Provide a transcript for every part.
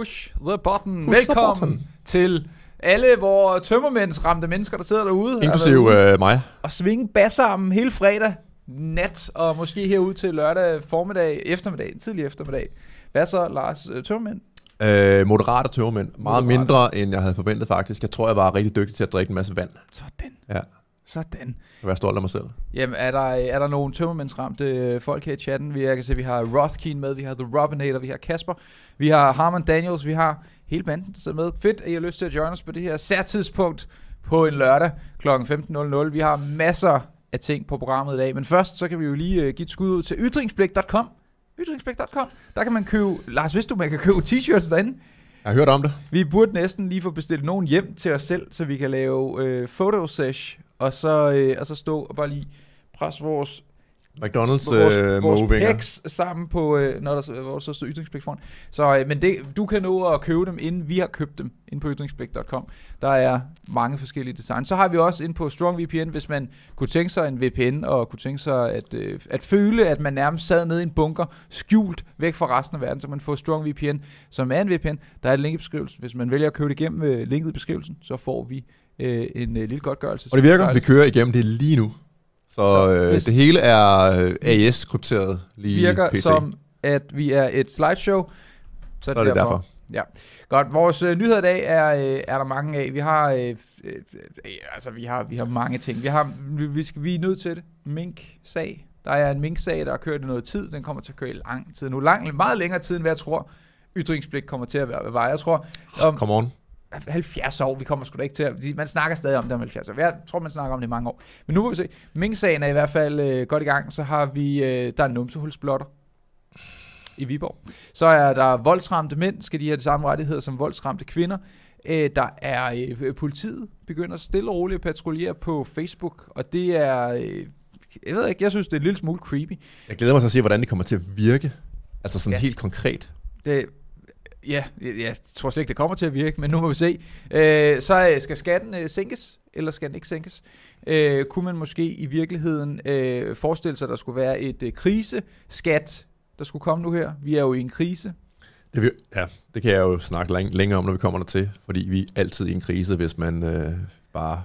Push the button. Push the Velkommen button. til alle vores tømmermændsramte mennesker, der sidder derude. Inklusive Altså, øh, mig. og svinge bassarmen hele fredag nat, og måske herud til lørdag formiddag, eftermiddag, tidlig eftermiddag. Hvad så, Lars øh, Tømmermænd? Øh, moderate tømmermænd. Meget Moderate. mindre, end jeg havde forventet faktisk. Jeg tror, jeg var rigtig dygtig til at drikke en masse vand. Sådan, Ja, sådan. var stolt af mig selv. Jamen, er der, er der nogle tømmermændsramte øh, folk her i chatten? Vi, jeg kan se, vi har Rothkeen med, vi har The Robinator, vi har Kasper, vi har Harman Daniels, vi har hele banden, der sidder med. Fedt, at I har lyst til at join os på det her særtidspunkt på en lørdag kl. 15.00. Vi har masser af ting på programmet i dag, men først så kan vi jo lige uh, give et skud ud til ytringsblik.com. Ytringsblik.com. Der kan man købe, Lars, vidste du, man kan købe t-shirts derinde? Jeg har hørt om det. Vi burde næsten lige få bestilt nogen hjem til os selv, så vi kan lave øh, fotosesh, og så, øh, og så stå og bare lige presse vores, McDonald's vores, øh, vores pecs sammen på, øh, når der, hvor der så står ytringsblik foran. Så, øh, men det, du kan nå at købe dem, inden vi har købt dem, inde på ytringsblik.com. Der er mange forskellige designs. Så har vi også inde på StrongVPN, hvis man kunne tænke sig en VPN, og kunne tænke sig at, øh, at føle, at man nærmest sad nede i en bunker, skjult væk fra resten af verden, så man får StrongVPN, som er en VPN. Der er et link i beskrivelsen. Hvis man vælger at købe det igennem øh, linket i beskrivelsen, så får vi øh, en øh, lille godtgørelse. Og det virker. Vi kører igennem det lige nu. Så, Så øh, det hele er øh, AES-krypteret lige virker PC. som, at vi er et slideshow. Så, Så er det derfor. Ja. Godt, vores øh, nyheder i dag er, øh, er der mange af. Vi har, øh, øh, øh, altså, vi har, vi har mange ting. Vi, har, vi, vi, skal, vi er nødt til det. Mink-sag. Der er en mink-sag, der har kørt i noget tid. Den kommer til at køre i lang tid nu. Lang, meget længere tid, end hvad jeg tror, ytringsblik kommer til at være ved vej. Jeg tror, om Come on. 70 år, vi kommer sgu da ikke til at... Man snakker stadig om det om 70 år. Jeg tror, man snakker om det i mange år. Men nu må vi se. Mink-sagen er i hvert fald øh, godt i gang. Så har vi... Øh, der er numsehulsblotter i Viborg. Så er der voldsramte mænd. Skal de have de samme rettigheder som voldsramte kvinder? Øh, der er øh, politiet begynder stille og roligt at patruljere på Facebook. Og det er... Øh, jeg ved ikke, jeg synes, det er en lille smule creepy. Jeg glæder mig til at se, hvordan det kommer til at virke. Altså sådan ja. helt konkret. Det, ja, jeg, tror slet ikke, det kommer til at virke, men nu må vi se. Øh, så øh, skal skatten øh, sænkes, eller skal den ikke sænkes? Øh, kunne man måske i virkeligheden øh, forestille sig, at der skulle være et øh, kriseskat, der skulle komme nu her? Vi er jo i en krise. Det, vil, ja, det kan jeg jo snakke læng- længere om, når vi kommer der til. Fordi vi er altid i en krise, hvis man øh, bare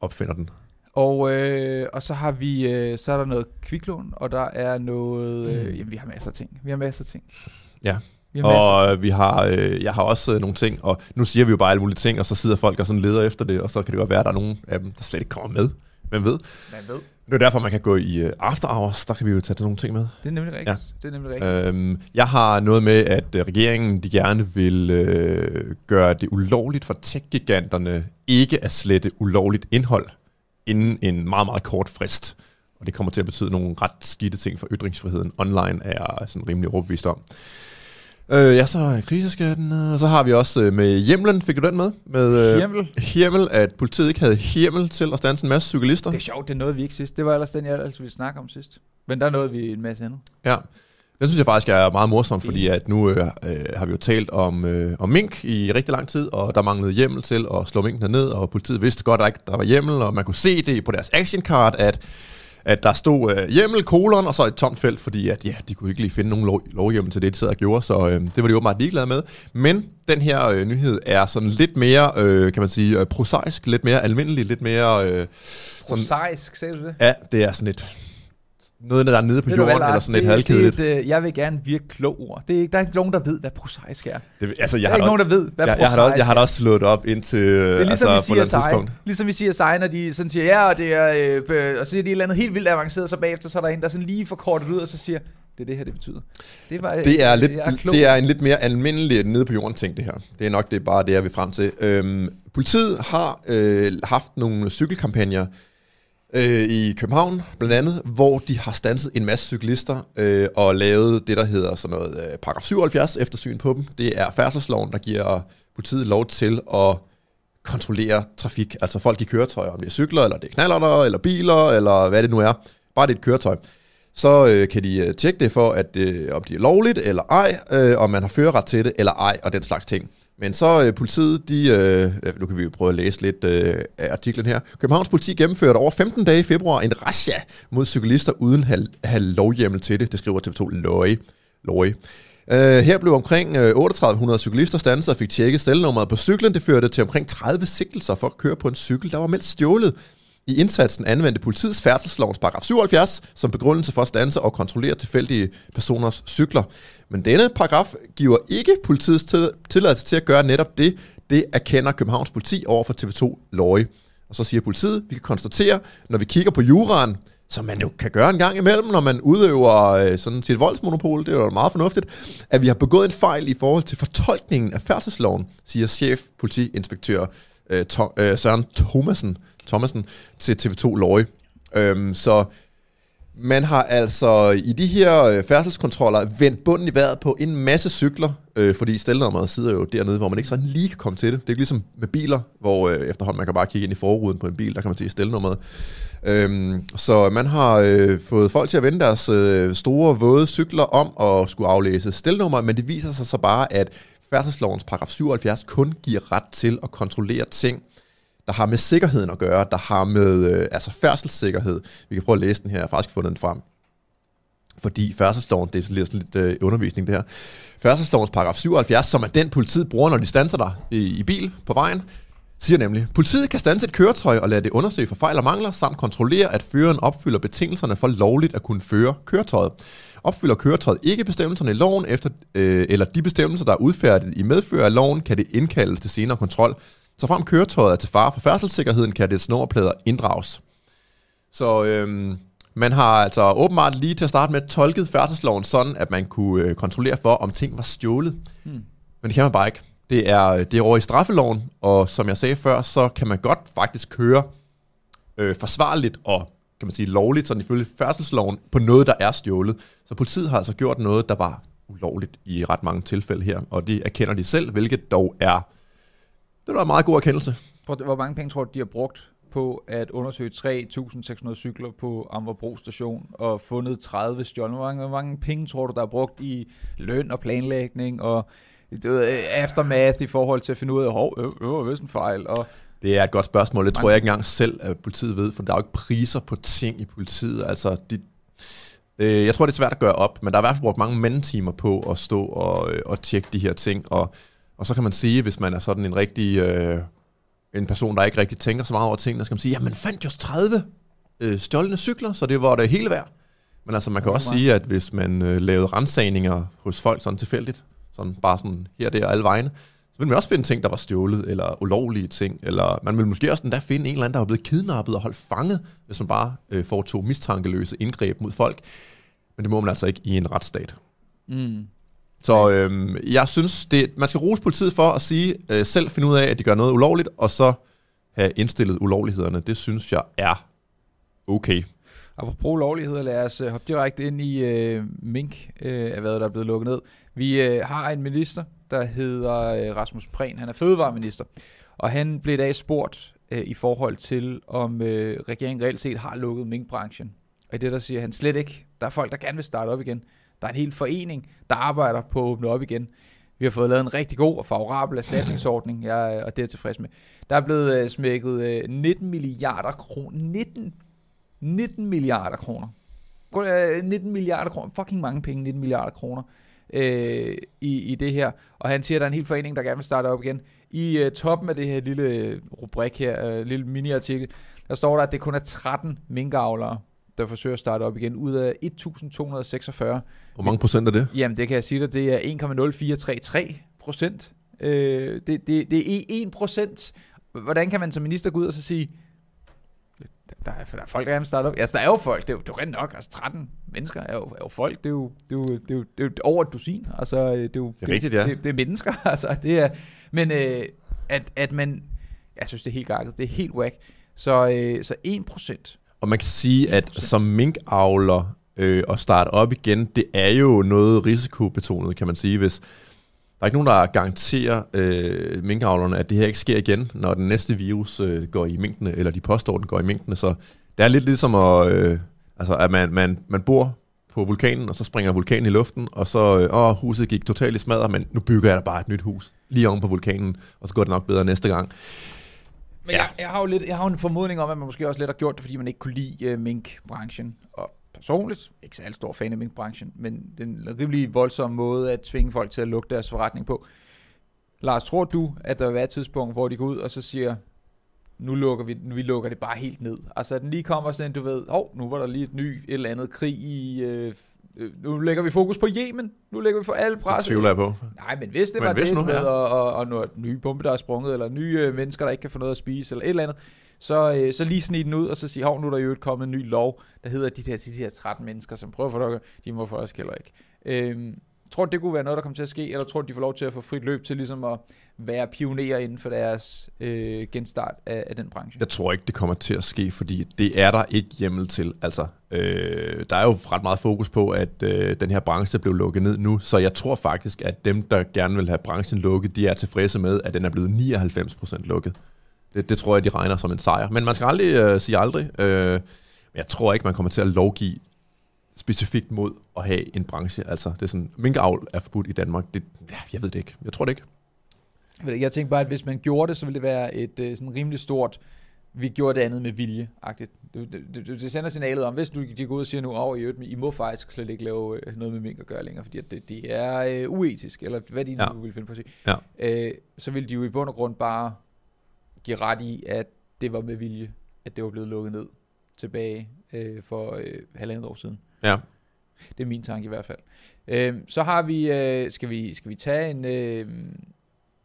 opfinder den. Og, øh, og så har vi, øh, så er der noget kviklån, og der er noget, øh, jamen vi har masser af ting. Vi har masser af ting. Ja. Vi har masser. Og øh, vi har, øh, jeg har også øh, nogle ting, og nu siger vi jo bare alle mulige ting, og så sidder folk og sådan leder efter det, og så kan det godt være, at der er nogle af dem, der slet ikke kommer med. Hvem ved? Man ved. Det er derfor, man kan gå i øh, after hours, der kan vi jo tage nogle ting med. Det er nemlig rigtigt. Ja. Det er nemlig rigtigt. Øhm, jeg har noget med, at øh, regeringen de gerne vil øh, gøre det ulovligt for tech-giganterne ikke at slette ulovligt indhold inden en meget, meget kort frist. Og det kommer til at betyde nogle ret skidte ting for ytringsfriheden online, er jeg sådan rimelig overbevist om. Øh, ja, så er kriseskatten, og så har vi også øh, med hjemlen, fik du den med? Med øh, Hjemmel. hjemmel, at politiet ikke havde hjemmel til at stanse en masse cyklister. Det er sjovt, det nåede vi ikke sidst. Det var ellers den, jeg altid ville snakke om sidst. Men der nåede vi en masse andet. Ja, det synes jeg faktisk er meget morsomt, fordi at nu øh, øh, har vi jo talt om, øh, om mink i rigtig lang tid, og der manglede hjemmel til at slå minkene ned, og politiet vidste godt, at der ikke der var hjemmel, og man kunne se det på deres action card, at, at der stod øh, hjemmel, kolon, og så et tomt felt, fordi at, ja, de kunne ikke lige finde nogen lov, lovhjemmel til det, de sad og gjorde, så øh, det var de åbenbart ligeglade med. Men den her øh, nyhed er sådan lidt mere, øh, kan man sige, øh, prosaisk, lidt mere almindelig, lidt mere... Øh, Prosaisk, sagde du det? ja, det er sådan et... Noget, der er nede på Ved jorden, eller sådan et Det- halvkedeligt. Det, er et, øh, jeg vil gerne virke klog ord. Det er, der er ikke nogen, der ved, hvad prosaisk er. Det, altså, Der jeg er har ikke nogen, der ved, hvad jeg, jeg, har også, jeg har da er. også slået det op indtil Det er ligesom altså, på vi et tidspunkt. Ligesom vi siger sig, når de sådan siger, ja, og det er, øh, bø- og så siger de et eller andet helt vildt avanceret, så bagefter så er der en, der sådan lige forkortet ud, og så siger, det er det her, det betyder. Det, var, Det er, lidt, jeg klog. det er en lidt mere almindelig nede på jorden ting, det her. Det er nok det er bare det, jeg vil frem til. Øhm, politiet har øh, haft nogle cykelkampagner øh, i København, blandt andet, hvor de har stanset en masse cyklister øh, og lavet det, der hedder sådan noget øh, paragraf 77 eftersyn på dem. Det er færdselsloven, der giver politiet lov til at kontrollere trafik. Altså folk i køretøjer, om det er cykler, eller det er knallerter, eller biler, eller hvad det nu er. Bare det er et køretøj. Så øh, kan de øh, tjekke det for, at øh, om det er lovligt eller ej, øh, om man har førerret til det eller ej, og den slags ting. Men så øh, politiet, de, øh, øh, nu kan vi jo prøve at læse lidt øh, af artiklen her. Københavns politi gennemførte over 15 dage i februar en rasja mod cyklister uden at have, have lovhjemmel til det. Det skriver TV2 Løje. Løje. Øh, her blev omkring øh, 3800 cyklister stanset og fik tjekket stelnummeret på cyklen. Det førte til omkring 30 sigtelser for at køre på en cykel, der var meldt stjålet. I indsatsen anvendte politiets færdselslovens paragraf 77 som begrundelse for at stanse og kontrollere tilfældige personers cykler. Men denne paragraf giver ikke politiets tilladelse til at gøre netop det. Det erkender Københavns politi over for TV2 Løje. Og så siger politiet, vi kan konstatere, når vi kigger på juraen, som man jo kan gøre en gang imellem, når man udøver øh, sådan sit voldsmonopol, det er jo meget fornuftigt, at vi har begået en fejl i forhold til fortolkningen af færdselsloven, siger chef politiinspektør øh, to, øh, Søren Thomasen, Thomasen til TV2 Løje. Øhm, så man har altså i de her øh, færdselskontroller vendt bunden i vejret på en masse cykler, øh, fordi stelnummeret sidder jo dernede, hvor man ikke sådan lige kan komme til det. Det er ikke ligesom med biler, hvor øh, efterhånden man kan bare kigge ind i forruden på en bil, der kan man se stelnummeret. Øhm, så man har øh, fået folk til at vende deres øh, store våde cykler om at skulle aflæse stelnummer, men det viser sig så bare, at færdselslovens paragraf 77 kun giver ret til at kontrollere ting, der har med sikkerheden at gøre, der har med øh, altså færdselssikkerhed. Vi kan prøve at læse den her, jeg har faktisk fundet den frem. Fordi færdselsloven, det er sådan lidt, lidt øh, undervisning det her. Færdselslovens paragraf 77, som er den politiet bruger, når de standser dig i, i bil på vejen, siger nemlig, politiet kan stanse et køretøj og lade det undersøge for fejl og mangler, samt kontrollere, at føreren opfylder betingelserne for lovligt at kunne føre køretøjet. Opfylder køretøjet ikke bestemmelserne i loven, efter, øh, eller de bestemmelser, der er udfærdigt i medfører af loven, kan det indkaldes til senere kontrol. Så frem køretøjet er til fare for færdselssikkerheden, kan det snårplader inddrages. Så øhm, man har altså åbenbart lige til at starte med tolket færdselsloven sådan, at man kunne øh, kontrollere for, om ting var stjålet. Hmm. Men det kan man bare ikke. Det er, det er over i straffeloven, og som jeg sagde før, så kan man godt faktisk køre øh, forsvarligt og kan man sige lovligt, sådan ifølge færdselsloven, på noget, der er stjålet. Så politiet har altså gjort noget, der var ulovligt i ret mange tilfælde her, og det erkender de selv, hvilket dog er det var en meget god erkendelse. Hvor mange penge tror du, de har brugt på at undersøge 3.600 cykler på Ammerbro station og fundet 30 stjålne? Hvor mange, hvor mange penge tror du, der er brugt i løn og planlægning og aftermath i forhold til at finde ud af, hov, øh, øh, øh, en fejl, og det er et godt spørgsmål. Det tror jeg ikke engang selv, at politiet ved, for der er jo ikke priser på ting i politiet. Altså, de, øh, jeg tror, det er svært at gøre op, men der er i hvert fald brugt mange mandetimer på at stå og, øh, og tjekke de her ting, og og så kan man sige, hvis man er sådan en rigtig... Øh, en person, der ikke rigtig tænker så meget over tingene, så kan man sige, ja, man fandt jo 30 øh, stjålne cykler, så det var det hele værd. Men altså, man kan okay. også sige, at hvis man øh, lavede rensagninger hos folk sådan tilfældigt, sådan bare sådan her, der og alle vegne, så ville man også finde ting, der var stjålet, eller ulovlige ting, eller man ville måske også endda finde en eller anden, der var blevet kidnappet og holdt fanget, hvis man bare øh, foretog mistankeløse indgreb mod folk. Men det må man altså ikke i en retsstat. Mm. Så øhm, jeg synes, det, man skal rose politiet for at sige, øh, selv finde ud af, at de gør noget ulovligt, og så have indstillet ulovlighederne. Det synes jeg er okay. Apropos ulovligheder, lad os øh, hoppe direkte ind i øh, mink, øh, hvad der er blevet lukket ned. Vi øh, har en minister, der hedder øh, Rasmus Prehn. Han er fødevareminister, og han blev i dag spurgt øh, i forhold til, om øh, regeringen reelt set har lukket minkbranchen. Og det der siger han slet ikke. Der er folk, der gerne vil starte op igen. Der er en hel forening, der arbejder på at åbne op igen. Vi har fået lavet en rigtig god og favorabel erstatningsordning, jeg, og det er jeg tilfreds med. Der er blevet uh, smækket øh, uh, 19 milliarder kroner. 19, 19 øh, milliarder kroner. 19 milliarder kroner. Fucking mange penge, 19 milliarder kroner øh, i, i det her. Og han siger, at der er en hel forening, der gerne vil starte op igen. I øh, toppen af det her lille rubrik her, øh, lille mini-artikel, der står der, at det kun er 13 minkavlere, der forsøger at starte op igen, ud af 1246. Hvor mange procent er det? Jamen, det kan jeg sige dig, det er 1,0433 procent. Øh, det, det, det er 1 procent. Hvordan kan man som minister gå ud og så sige, der er, der er folk, der gerne starte op. Altså, der er jo folk, det er jo, det er jo rent nok. Altså, 13 mennesker er jo, er jo folk. Det er jo, det er jo, det er jo, det er jo over et dusin. Altså, det er jo, det er rigtigt, ja. Det, det er mennesker. Altså, det er, men øh, at, at man, jeg synes, det er helt gakket. Det er helt whack. Så, øh, så 1 procent og man kan sige, at som minkavler øh, at starte op igen, det er jo noget risikobetonet, kan man sige, hvis der er ikke nogen, der garanterer øh, minkavlerne, at det her ikke sker igen, når den næste virus øh, går i minkene, eller de påstår, den går i minkene. Så det er lidt ligesom at, øh, altså, at man, man, man bor på vulkanen, og så springer vulkanen i luften, og så, øh, åh, huset gik totalt i smadret, men nu bygger jeg da bare et nyt hus, lige oven på vulkanen, og så går det nok bedre næste gang. Men ja. jeg, jeg, har jo lidt, jeg har en formodning om, at man måske også lidt har gjort det, fordi man ikke kunne lide uh, minkbranchen. Og personligt ikke særlig stor fan af minkbranchen, men den rimelig voldsomme måde at tvinge folk til at lukke deres forretning på. Lars, tror du, at der vil være et tidspunkt, hvor de går ud og så siger, nu lukker vi, vi lukker det bare helt ned. Altså at den lige kommer sådan, du ved, hov, nu var der lige et ny, et eller andet krig i, øh, øh nu lægger vi fokus på Yemen, nu lægger vi for alle presset. Det tvivler jeg på. Nej, men hvis det men var hvis det, nu, ja. og, og, og noget nye bombe, der er sprunget, eller nye øh, mennesker, der ikke kan få noget at spise, eller et eller andet, så, øh, så lige snige den ud, og så sige, hov, nu er der jo kommet en ny lov, der hedder de der, de der 13 mennesker, som prøver for det, de må for os heller ikke. Øh, tror du, det kunne være noget, der kommer til at ske, eller tror du, de får lov til at få frit løb til ligesom at være pionerer inden for deres øh, genstart af, af den branche? Jeg tror ikke, det kommer til at ske, fordi det er der ikke hjemmel til. Altså, øh, der er jo ret meget fokus på, at øh, den her branche blev lukket ned nu, så jeg tror faktisk, at dem, der gerne vil have branchen lukket, de er tilfredse med, at den er blevet 99% lukket. Det, det tror jeg, de regner som en sejr. Men man skal aldrig øh, sige aldrig. Øh, jeg tror ikke, man kommer til at lovgive specifikt mod at have en branche. Altså, det er sådan, minkavl er forbudt i Danmark. Det, ja, jeg ved det ikke. Jeg tror det ikke. Jeg tænker bare, at hvis man gjorde det, så ville det være et øh, sådan rimelig stort, vi gjorde det andet med vilje-agtigt. Det, det, det, det sender signalet om, hvis du de går ud og siger nu, over oh, i, I må faktisk slet ikke lave øh, noget med mink at gøre længere, fordi det, det er øh, uetisk, eller hvad de ja. nu vil finde på at sige. Ja. Øh, så vil de jo i bund og grund bare give ret i, at det var med vilje, at det var blevet lukket ned tilbage øh, for øh, halvandet år siden. Ja. Det er min tanke i hvert fald. Øh, så har vi, øh, skal vi, skal vi tage en, øh,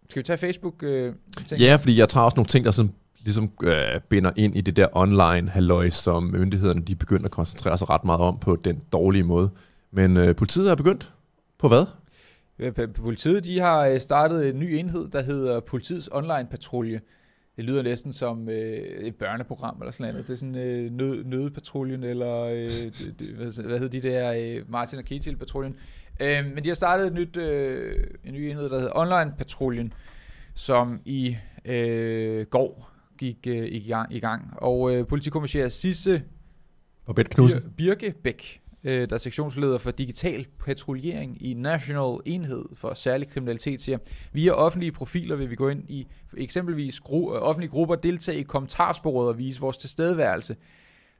skal vi tage Facebook? Øh, ting? Ja, fordi jeg tager også nogle ting, der sådan ligesom øh, binder ind i det der online halløj, som myndighederne de begynder at koncentrere sig ret meget om på den dårlige måde. Men øh, politiet er begyndt på hvad? Politiet de har øh, startet en ny enhed, der hedder Politiets Online Patrulje, det lyder næsten som øh, et børneprogram eller sådan noget. Det er sådan øh, nød, nødpatruljen, eller øh, det, det, hvad, hvad hedder de der, øh, Martin og Ketil-patruljen. Øh, men de har startet et nyt, øh, en ny enhed, der hedder Online Patruljen, som i øh, går gik øh, i, gang, i gang. Og øh, politikommissær Sisse og Knudsen. Birkebæk øh, der er sektionsleder for digital patruljering i National Enhed for Særlig Kriminalitet, siger, via offentlige profiler vil vi gå ind i eksempelvis gru- øh, offentlige grupper, deltage i kommentarsporet og vise vores tilstedeværelse.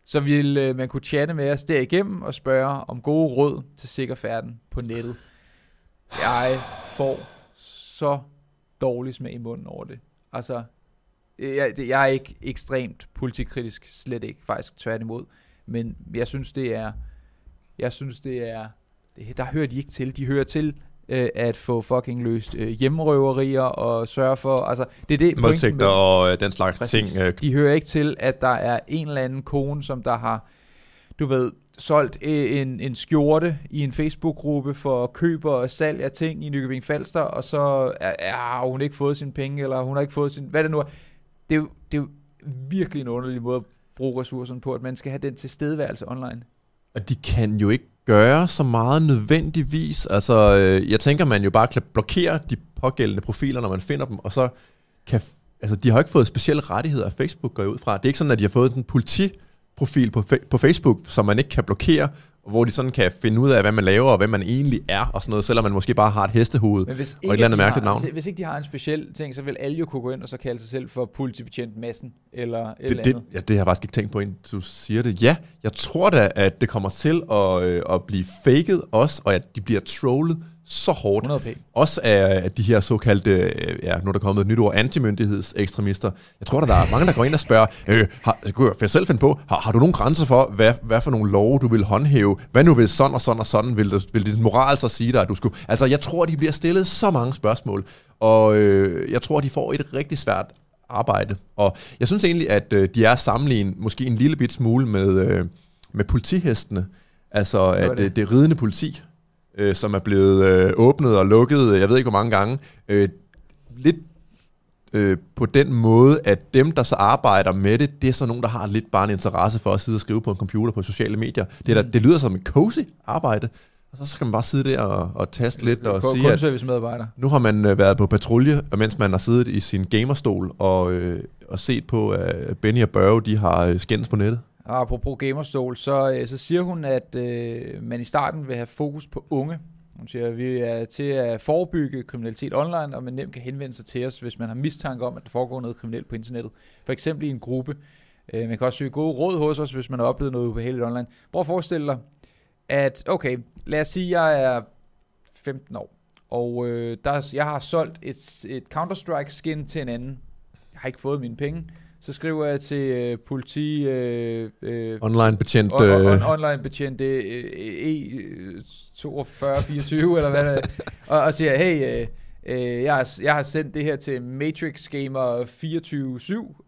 Så vil øh, man kunne chatte med os derigennem og spørge om gode råd til sikker færden på nettet. Jeg får så dårlig smag i munden over det. Altså, øh, jeg, jeg er ikke ekstremt politikritisk, slet ikke, faktisk tværtimod. Men jeg synes, det er jeg synes, det er... Det, der hører de ikke til. De hører til øh, at få fucking løst øh, hjemmerøverier og sørge for... Altså, det er det... Voldtægter og øh, den slags Præcis. ting. Øh. De hører ikke til, at der er en eller anden kone, som der har, du ved, solgt øh, en, en skjorte i en Facebook-gruppe for køb og salg af ting i Nykøbing Falster, og så er, er hun ikke fået sine penge, eller hun har ikke fået sin... Hvad det nu er. Det er jo, det er jo virkelig en underlig måde at bruge ressourcerne på, at man skal have den tilstedeværelse online. Og de kan jo ikke gøre så meget nødvendigvis. Altså, øh, jeg tænker, man jo bare kan blokere de pågældende profiler, når man finder dem, og så kan... Altså, de har ikke fået specielle rettigheder af Facebook, går ud fra. Det er ikke sådan, at de har fået en politiprofil på, på Facebook, som man ikke kan blokere, hvor de sådan kan finde ud af, hvad man laver, og hvem man egentlig er, og sådan noget, selvom man måske bare har et hestehoved og et eller andet mærkeligt navn. Hvis, hvis ikke de har en speciel ting, så vil alle jo kunne gå ind og så kalde sig selv for politibetjent massen, eller et det, eller andet. Det, ja, det har jeg faktisk ikke tænkt på, inden du siger det. Ja, jeg tror da, at det kommer til at, øh, at blive faked også, og at de bliver trollet så hårdt. 100p. Også af de her såkaldte, øh, ja, nu er der kommet et nyt ord, antimyndighedsekstremister. Jeg tror, der er mange, der går ind og spørger, øh, har, jeg kunne jeg selv finde på, har, har du nogen grænser for, hvad, hvad for nogle love, du vil håndhæve? Hvad nu vil sådan og sådan og sådan? Vil, vil din moral så sige dig, at du skulle... Altså, jeg tror, de bliver stillet så mange spørgsmål, og øh, jeg tror, de får et rigtig svært arbejde. Og jeg synes egentlig, at øh, de er sammenlignet måske en lille bit smule med, øh, med politihestene. Altså, at det, det ridende politi, øh, som er blevet øh, åbnet og lukket, jeg ved ikke hvor mange gange. Øh, lidt øh, på den måde, at dem, der så arbejder med det, det er så nogen, der har lidt bare en interesse for at sidde og skrive på en computer på sociale medier. Det, der, mm. det lyder som et cozy arbejde, og så skal man bare sidde der og, og taste lidt og K- sige, at nu har man øh, været på patrulje, mens man har siddet i sin gamerstol og, øh, og set på, at Benny og Børge, de har øh, skændes på nettet. Og apropos gamerstol, så, øh, så siger hun, at øh, man i starten vil have fokus på unge. Hun siger, at vi er til at forebygge kriminalitet online, og man nemt kan henvende sig til os, hvis man har mistanke om, at der foregår noget kriminelt på internettet. For eksempel i en gruppe, Øh, man kan også søge gode råd hos os, hvis man har oplevet noget ubehageligt online. Prøv at forestille dig, at okay, lad os sige, at jeg er 15 år, og øh, der, jeg har solgt et, et Counter-Strike skin til en anden. Jeg har ikke fået mine penge. Så skriver jeg til øh, politi... Øh, øh, online betjent... On, on, Øh, online betjent er E4224 eller hvad det er, og, og siger, hey, øh, øh, jeg, har, jeg har sendt det her til Matrix Gamer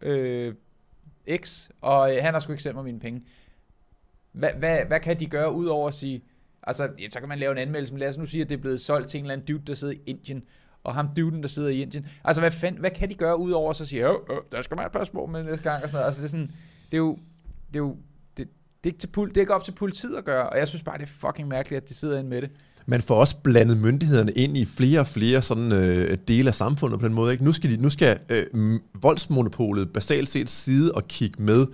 24-7 øh, X, og øh, han har sgu ikke sendt mig mine penge. Hvad, hvad, hvad kan de gøre, udover at sige, altså, ja, så kan man lave en anmeldelse, men lad os nu sige, at det er blevet solgt til en eller anden dude, der sidder i Indien, og ham duden, der sidder i Indien. Altså, hvad, fand, hvad kan de gøre, udover at så sige, øh, øh, der skal man passe på med næste gang, og sådan noget. Altså, det er sådan, det er jo, det er jo, det, det, er ikke til, det er ikke op til politiet at gøre, og jeg synes bare, det er fucking mærkeligt, at de sidder inde med det. man får også blandet myndighederne ind i flere og flere sådan, øh, dele af samfundet på den måde. Ikke? Nu skal, de, nu skal øh, voldsmonopolet basalt set sidde og kigge med,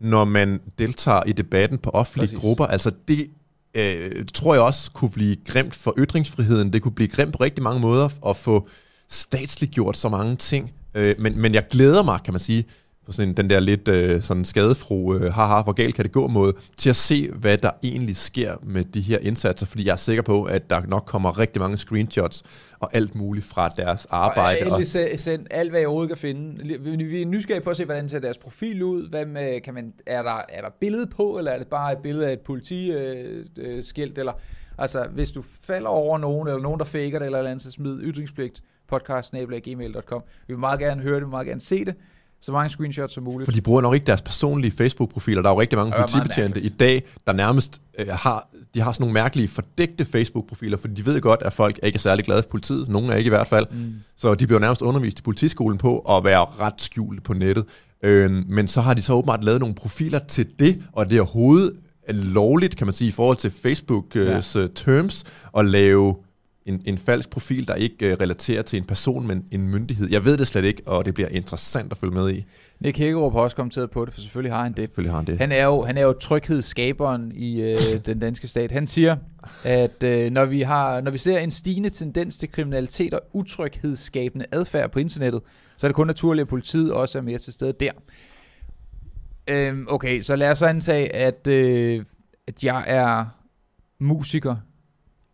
når man deltager i debatten på offentlige. Præcis. grupper. Altså det øh, tror jeg også kunne blive grimt for ytringsfriheden. Det kunne blive grimt på rigtig mange måder at få statsliggjort så mange ting. Øh, men, men jeg glæder mig, kan man sige, på sådan en, den der lidt øh, sådan skadefru, øh, haha, hvor galt kan det gå måde, til at se, hvad der egentlig sker med de her indsatser, fordi jeg er sikker på, at der nok kommer rigtig mange screenshots og alt muligt fra deres arbejde. Og Og, send alt, hvad jeg overhovedet kan finde. Vi er nysgerrige på at se, hvordan ser deres profil ud. Hvad med, kan man, er, der, er der billede på, eller er det bare et billede af et politiskilt? Øh, skilt, eller, altså, hvis du falder over nogen, eller nogen, der faker det, eller eller andet, så smid ytringspligt podcast. Vi vil meget gerne høre det, vi vil meget gerne se det. Så mange screenshots som muligt. for de bruger nok ikke deres personlige Facebook-profiler. Der er jo rigtig mange politibetjente i dag, der nærmest øh, har, de har sådan nogle mærkelige fordægte Facebook-profiler, fordi de ved godt, at folk ikke er særlig glade for politiet. Nogle er ikke i hvert fald. Mm. Så de bliver nærmest undervist i politiskolen på at være ret skjult på nettet. Øhm, men så har de så åbenbart lavet nogle profiler til det, og det er overhovedet lovligt, kan man sige, i forhold til Facebooks ja. terms, at lave en, en falsk profil, der ikke uh, relaterer til en person, men en myndighed. Jeg ved det slet ikke, og det bliver interessant at følge med i. Nick Hækkerup har også kommenteret på det, for selvfølgelig har han det. Selvfølgelig har han det. Han er jo, han er jo tryghedsskaberen i øh, den danske stat. Han siger, at øh, når, vi har, når vi ser en stigende tendens til kriminalitet og utryghedsskabende adfærd på internettet, så er det kun naturligt, at politiet også er mere til stede der. Øhm, okay, så lad os antage, at, øh, at jeg er musiker,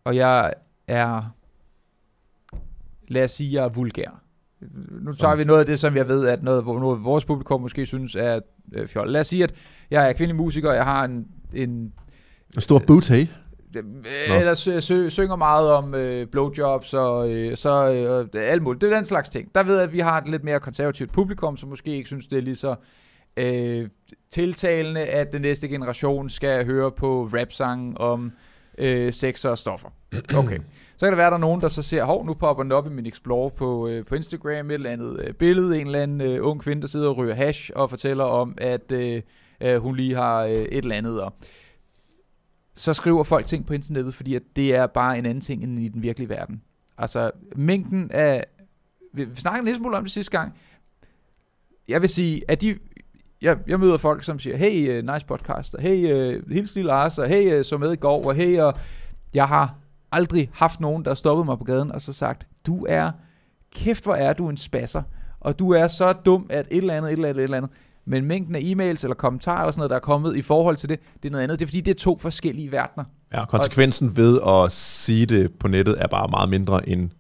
og jeg er, lad os sige, jeg er vulgær. Nu tager vi noget af det, som jeg ved, at noget, noget vores publikum måske synes er øh, fjol. Lad os sige, at jeg er kvindelig musiker, og jeg har en, en En stor boot, hey? Øh, eller sø, sø, synger meget om øh, blowjobs og øh, så øh, alt muligt. Det er den slags ting. Der ved jeg, at vi har et lidt mere konservativt publikum, som måske ikke synes, det er lige så øh, tiltalende, at den næste generation skal høre på rap-sange om øh, sexer og stoffer. Okay. Så kan det være, at der er nogen, der så ser, hov, nu popper den op i min Explore på, øh, på Instagram, et eller andet øh, billede, en eller anden øh, ung kvinde, der sidder og ryger hash og fortæller om, at øh, øh, hun lige har øh, et eller andet. Og så skriver folk ting på internettet, fordi at det er bare en anden ting end i den virkelige verden. Altså, mængden af... Vi vi snakkede en lille smule om det sidste gang. Jeg vil sige, at de... Jeg, jeg møder folk, som siger, hey, uh, nice podcast, og hey, øh, uh, hils lille Lars, og hey, uh, så med i går, og hey, og jeg har aldrig haft nogen, der stoppede mig på gaden, og så sagt, du er, kæft hvor er du en spasser, og du er så dum, at et eller andet, et eller andet, et eller andet. Men mængden af e-mails eller kommentarer eller sådan noget, der er kommet i forhold til det, det er noget andet. Det er fordi, det er to forskellige verdener. Ja, konsekvensen ved at sige det på nettet er bare meget mindre end,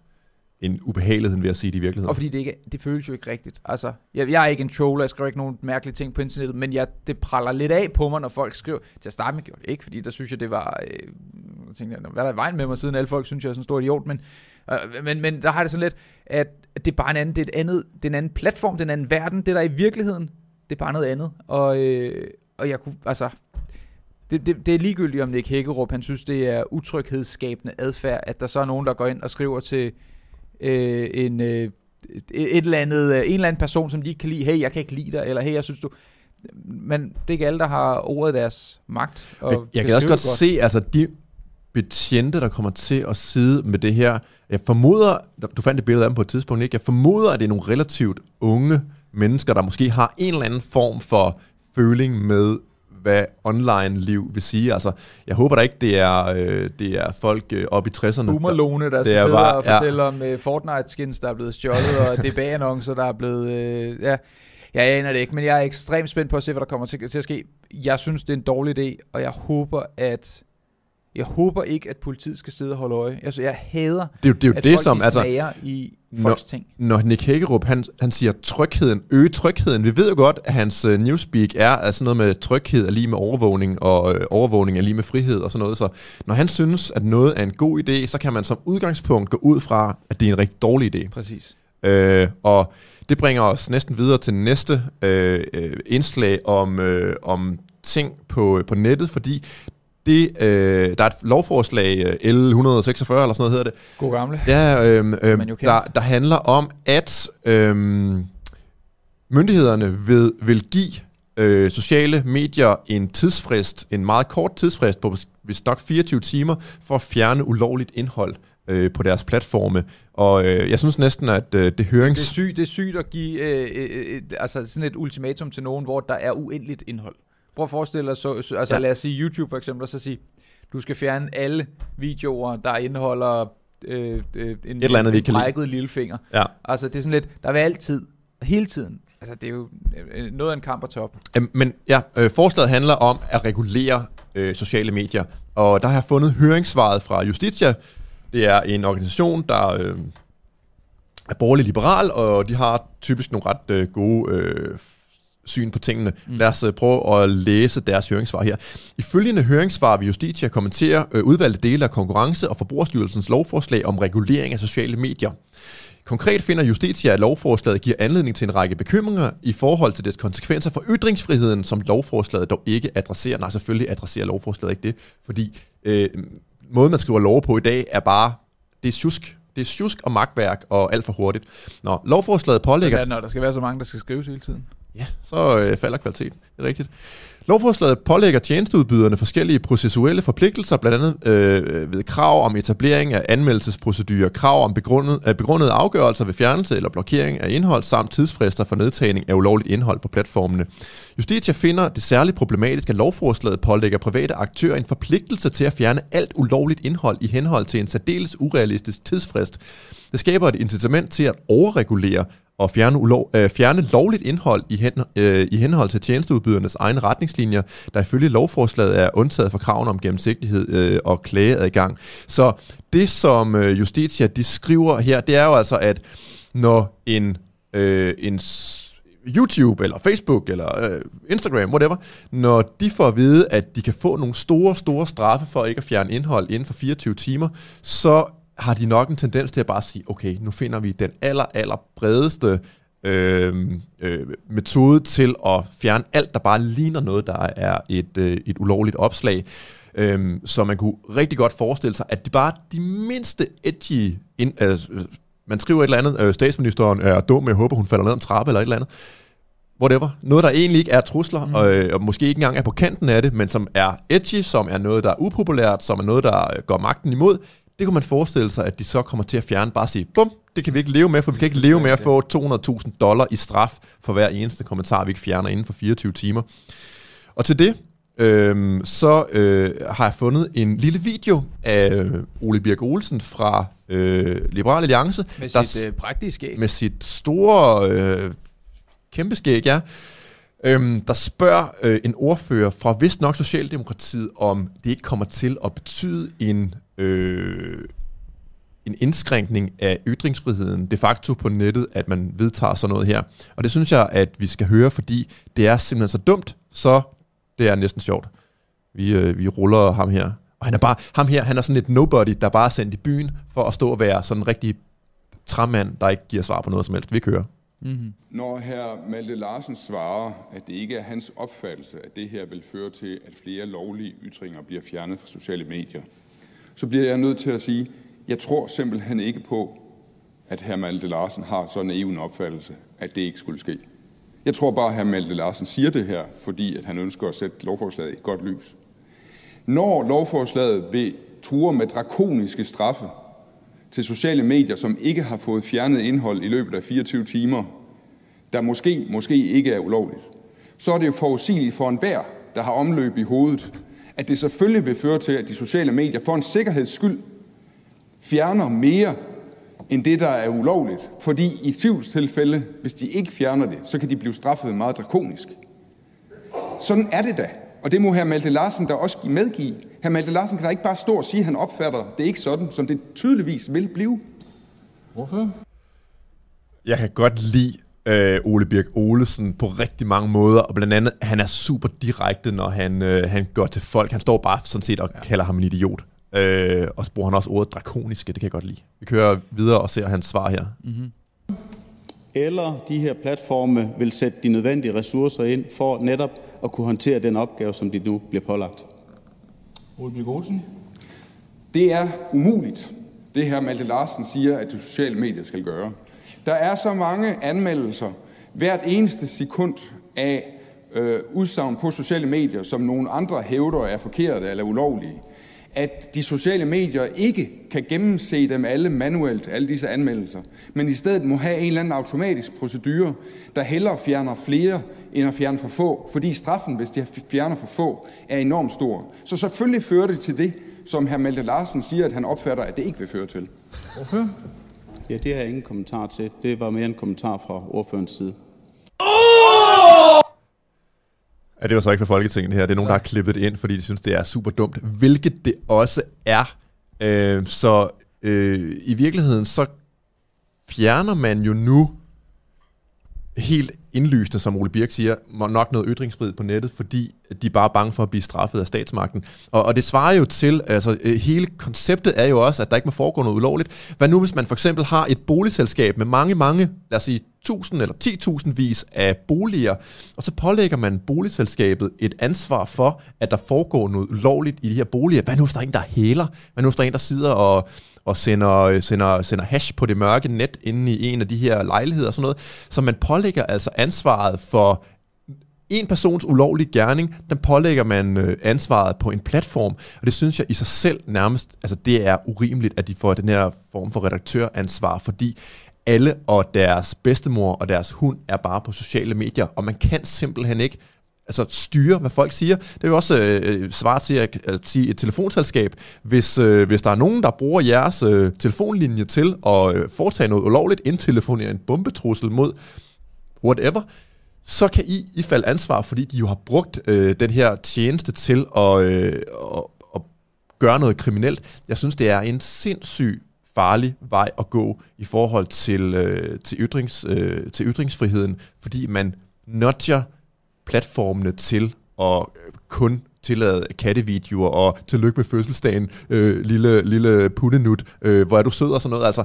en ubehageligheden ved at sige det i virkeligheden. Og fordi det, ikke, det føles jo ikke rigtigt. Altså, jeg, jeg er ikke en troller, jeg skriver ikke nogen mærkelige ting på internettet, men jeg, det praller lidt af på mig, når folk skriver. Til at starte med gjorde det ikke, fordi der synes jeg, det var... Øh, jeg tænkte, hvad er der i vejen med mig, siden alle folk synes, jeg er sådan en stor idiot, men, øh, men, men der har det sådan lidt, at det er bare en anden, det er, et andet, det er en anden platform, den anden verden, det der i virkeligheden, det er bare noget andet. Og, øh, og jeg kunne, altså, det, det, det er ligegyldigt, om Nick Hækkerup, han synes, det er utryghedsskabende adfærd, at der så er nogen, der går ind og skriver til øh, en, øh, et, eller andet, øh, en eller anden person, som de ikke kan lide, hey, jeg kan ikke lide dig, eller hey, jeg synes du... Men det er ikke alle, der har ordet deres magt. Og jeg, kan også godt det se, altså de betjente, der kommer til at sidde med det her. Jeg formoder, du fandt et billede af dem på et tidspunkt, ikke? Jeg formoder, at det er nogle relativt unge mennesker, der måske har en eller anden form for føling med, hvad online-liv vil sige. Altså, jeg håber da ikke, det er, øh, det er folk øh, op i 60'erne. Boomerlone, der det skal sidde bare- og ja. fortælle om uh, Fortnite-skins, der er blevet stjålet, og DBA-annoncer, der er blevet... Uh, ja. Jeg aner det ikke, men jeg er ekstremt spændt på at se, hvad der kommer til, til at ske. Jeg synes, det er en dårlig idé, og jeg håber, at jeg håber ikke, at politiet skal sidde og holde øje. Altså, jeg hader, Det er jo det, er jo at det folk som... Altså, i folks ting. når Nick Hækkerup, han, han siger trygheden, øge trygheden. Vi ved jo godt, at hans uh, newspeak er altså noget med tryghed er lige med overvågning, og øh, overvågning er lige med frihed og sådan noget. Så når han synes, at noget er en god idé, så kan man som udgangspunkt gå ud fra, at det er en rigtig dårlig idé. Præcis. Øh, og det bringer os næsten videre til næste øh, øh, indslag om, øh, om ting på, på nettet, fordi det, øh, der er et lovforslag, øh, L146 eller sådan noget hedder det, God gamle. Ja, jo kender. der, der handler om, at øhm, myndighederne vil, vil give øh, sociale medier en tidsfrist, en meget kort tidsfrist på hvis nok 24 timer, for at fjerne ulovligt indhold øh, på deres platforme. Og øh, jeg synes næsten, at øh, det Det er, hørings... sygt, det er sygt at give øh, øh, et, altså sådan et ultimatum til nogen, hvor der er uendeligt indhold. Prøv at forestille dig, så, så, altså Ja. lad os sige YouTube for eksempel, og så sige, du skal fjerne alle videoer, der indeholder øh, øh, en, eller andet, en lide. brækket lillefinger. Ja. Altså det er sådan lidt, der vil altid, hele tiden, altså det er jo øh, noget af en kamp at top. Øhm, Men ja, øh, forslaget handler om at regulere øh, sociale medier, og der har jeg fundet høringssvaret fra Justitia. Det er en organisation, der øh, er borgerlig liberal, og de har typisk nogle ret øh, gode øh, syn på tingene. Mm. Lad os øh, prøve at læse deres høringssvar her. I følgende høringssvar vil Justitia kommentere øh, udvalgte dele af Konkurrence- og Forbrugerstyrelsens lovforslag om regulering af sociale medier. Konkret finder Justitia, at lovforslaget giver anledning til en række bekymringer i forhold til dets konsekvenser for ytringsfriheden, som lovforslaget dog ikke adresserer. Nej, selvfølgelig adresserer lovforslaget ikke det, fordi øh, måden, man skriver lov på i dag, er bare, det er tjusk. Det er tjusk og magtværk og alt for hurtigt. Nå, lovforslaget pålægger... Ja, når der skal være så mange, der skal skrives hele tiden. Ja, så øh, falder kvaliteten. Det er rigtigt. Lovforslaget pålægger tjenesteudbyderne forskellige processuelle forpligtelser, blandt andet øh, ved krav om etablering af anmeldelsesprocedurer, krav om begrundet, øh, begrundede afgørelser ved fjernelse eller blokering af indhold, samt tidsfrister for nedtagning af ulovligt indhold på platformene. Justitia finder det særligt problematisk, at lovforslaget pålægger private aktører en forpligtelse til at fjerne alt ulovligt indhold i henhold til en særdeles urealistisk tidsfrist. Det skaber et incitament til at overregulere og fjerne, ulov, øh, fjerne lovligt indhold i, hen, øh, i henhold til tjenesteudbydernes egne retningslinjer, der ifølge lovforslaget er undtaget fra kraven om gennemsigtighed øh, og klageadgang. Så det, som øh, Justitia de skriver her, det er jo altså, at når en, øh, en YouTube eller Facebook eller øh, Instagram, whatever, når de får at vide, at de kan få nogle store, store straffe for ikke at fjerne indhold inden for 24 timer, så har de nok en tendens til at bare sige, okay, nu finder vi den aller, aller bredeste øh, øh, metode til at fjerne alt, der bare ligner noget, der er et, øh, et ulovligt opslag. Øh, så man kunne rigtig godt forestille sig, at det bare de mindste edgy... Ind, øh, man skriver et eller andet, øh, statsministeren er dum, jeg håber, hun falder ned en trappe eller et eller andet. Whatever. Noget, der egentlig ikke er trusler, mm. og, øh, og måske ikke engang er på kanten af det, men som er edgy, som er noget, der er upopulært, som er noget, der øh, går magten imod, det kunne man forestille sig, at de så kommer til at fjerne, bare sige, bum, det kan vi ikke leve med, for vi kan ikke leve med at få 200.000 dollar i straf for hver eneste kommentar, vi ikke fjerner inden for 24 timer. Og til det, øh, så øh, har jeg fundet en lille video af øh, Ole Birk Olsen fra øh, Liberal Alliance, Med der sit øh, praktiske skæg. med sit store, øh, kæmpe skæg, ja, øhm, der spørger øh, en ordfører fra vist nok Socialdemokratiet, om det ikke kommer til at betyde en, øh, en indskrænkning af ytringsfriheden de facto på nettet, at man vedtager sådan noget her. Og det synes jeg, at vi skal høre, fordi det er simpelthen så dumt, så det er næsten sjovt. Vi, øh, vi ruller ham her. Og han er bare, ham her, han er sådan et nobody, der bare er sendt i byen for at stå og være sådan en rigtig træmand, der ikke giver svar på noget som helst. Vi kører. Mm-hmm. Når hr. Malte Larsen svarer, at det ikke er hans opfattelse, at det her vil føre til, at flere lovlige ytringer bliver fjernet fra sociale medier, så bliver jeg nødt til at sige, jeg tror simpelthen ikke på, at hr. Malte Larsen har så naiv en opfattelse, at det ikke skulle ske. Jeg tror bare, at hr. Malte Larsen siger det her, fordi at han ønsker at sætte lovforslaget i et godt lys. Når lovforslaget vil ture med drakoniske straffe til sociale medier, som ikke har fået fjernet indhold i løbet af 24 timer, der måske, måske ikke er ulovligt, så er det jo forudsigeligt for enhver, der har omløb i hovedet, at det selvfølgelig vil føre til, at de sociale medier for en sikkerheds skyld fjerner mere end det, der er ulovligt. Fordi i tvivlstilfælde, hvis de ikke fjerner det, så kan de blive straffet meget drakonisk. Sådan er det da. Og det må hr. Malte Larsen da også medgive. Hr. Malte Larsen kan da ikke bare stå og sige, at han opfatter det ikke sådan, som det tydeligvis vil blive. Hvorfor? Jeg kan godt lide øh, Ole Birk Olesen på rigtig mange måder, og blandt andet, han er super direkte, når han, øh, han går til folk. Han står bare sådan set og ja. kalder ham en idiot. Øh, og så bruger han også ordet drakoniske, det kan jeg godt lide. Vi kører videre og ser hans svar her. Mm-hmm. Eller de her platforme vil sætte de nødvendige ressourcer ind for netop at kunne håndtere den opgave, som de nu bliver pålagt. Ole Birk Olsen? Det er umuligt, det her Malte Larsen siger, at de sociale medier skal gøre. Der er så mange anmeldelser hvert eneste sekund af øh, udsagn på sociale medier, som nogle andre hævder er forkerte eller ulovlige, at de sociale medier ikke kan gennemse dem alle manuelt, alle disse anmeldelser, men i stedet må have en eller anden automatisk procedure, der hellere fjerner flere end at fjerne for få, fordi straffen, hvis de fjerner for få, er enormt stor. Så selvfølgelig fører det til det, som hr. Malte Larsen siger, at han opfatter, at det ikke vil føre til. Hvorfor? Ja, det har jeg ingen kommentar til. Det var mere en kommentar fra ordførens side. Ja, det var så ikke for Folketinget det her. Det er nogen, der har klippet det ind, fordi de synes, det er super dumt. Hvilket det også er. Øh, så øh, i virkeligheden, så fjerner man jo nu helt indlysende, som Ole Birk siger, nok noget ytringsfrihed på nettet, fordi de er bare bange for at blive straffet af statsmagten. Og, og det svarer jo til, altså øh, hele konceptet er jo også, at der ikke må foregå noget ulovligt. Hvad nu, hvis man for eksempel har et boligselskab med mange, mange, lad os sige, tusind eller 10.000 vis af boliger, og så pålægger man boligselskabet et ansvar for, at der foregår noget ulovligt i de her boliger. Hvad nu, hvis der er en, der hæler? Hvad nu, hvis der er en, der sidder og og sender, øh, sender, sender hash på det mørke net inde i en af de her lejligheder og sådan noget. Så man pålægger altså ansvaret for en persons ulovlige gerning, den pålægger man øh, ansvaret på en platform, og det synes jeg i sig selv nærmest, altså det er urimeligt, at de får den her form for redaktøransvar, fordi alle og deres bedstemor og deres hund er bare på sociale medier, og man kan simpelthen ikke altså styre, hvad folk siger. Det er jo også øh, øh svar til at, at sige et telefonselskab. Hvis, øh, hvis der er nogen, der bruger jeres øh, telefonlinje til at øh, foretage noget ulovligt, indtelefonere en bombetrussel mod whatever, så kan I i ansvar, fordi de jo har brugt øh, den her tjeneste til at, øh, at, at gøre noget kriminelt. Jeg synes, det er en sindssyg farlig vej at gå i forhold til, øh, til, ytrings, øh, til ytringsfriheden, fordi man nudger platformene til at øh, kun tillade kattevideoer og tillykke med fødselsdagen, øh, lille, lille pundenut, øh, hvor er du sød og sådan noget. Altså,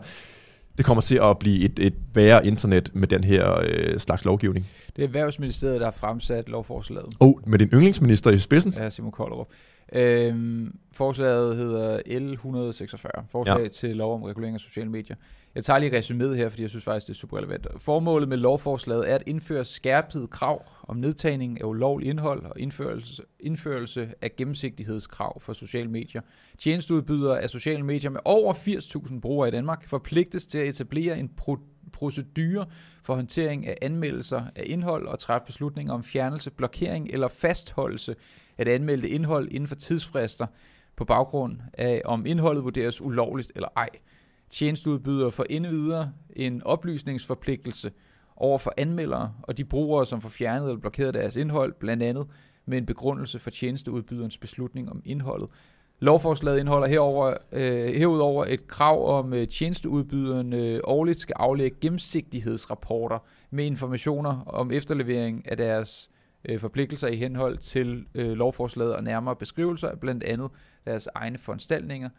det kommer til at blive et, et værre internet med den her øh, slags lovgivning. Det er Erhvervsministeriet, der har fremsat lovforslaget. Og oh, med din yndlingsminister i spidsen? Ja, Simon Kollerup. Øhm, forslaget hedder L146, forslag ja. til lov om regulering af sociale medier. Jeg tager lige resuméet her, fordi jeg synes faktisk, det er super relevant. Formålet med lovforslaget er at indføre skærpet krav om nedtagning af ulovlig indhold og indførelse, indførelse af gennemsigtighedskrav for sociale medier. Tjenesteudbydere af sociale medier med over 80.000 brugere i Danmark forpligtes til at etablere en pro- procedure for håndtering af anmeldelser af indhold og træffe beslutninger om fjernelse, blokering eller fastholdelse af det anmeldte indhold inden for tidsfrister på baggrund af, om indholdet vurderes ulovligt eller ej. Tjenesteudbyder for indvidere en oplysningsforpligtelse over for anmeldere og de brugere, som får fjernet eller blokeret deres indhold, blandt andet med en begrundelse for tjenesteudbyderens beslutning om indholdet. Lovforslaget indeholder herover, øh, herudover et krav om, at tjenesteudbyderen øh, årligt skal aflægge gennemsigtighedsrapporter med informationer om efterlevering af deres øh, forpligtelser i henhold til øh, lovforslaget og nærmere beskrivelser af blandt andet deres egne foranstaltninger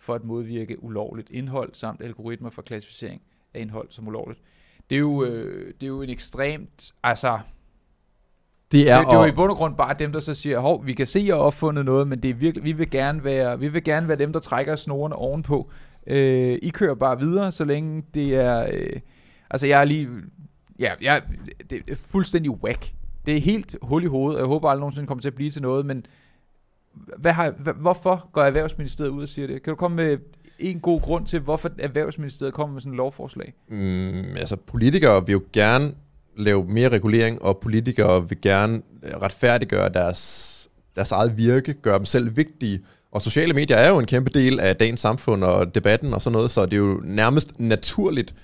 for at modvirke ulovligt indhold samt algoritmer for klassificering af indhold som ulovligt. Det er jo, øh, det er jo en ekstremt, altså... Det er, det, det er jo i bund og grund bare dem, der så siger, hov, vi kan se, at jeg har opfundet noget, men det er virkelig, vi vil gerne være, vi vil gerne være dem, der trækker snorene ovenpå. Øh, I kører bare videre, så længe det er... Øh, altså, jeg er lige... Ja, jeg, det er fuldstændig whack. Det er helt hul i hovedet, og jeg håber aldrig nogensinde kommer til at blive til noget, men hvad har, hvorfor går Erhvervsministeriet ud og siger det? Kan du komme med en god grund til, hvorfor Erhvervsministeriet kommer med sådan et lovforslag? Mm, altså, politikere vil jo gerne lave mere regulering, og politikere vil gerne øh, retfærdiggøre deres, deres eget virke, gøre dem selv vigtige, Og sociale medier er jo en kæmpe del af dagens samfund og debatten og sådan noget, så det er jo nærmest naturligt,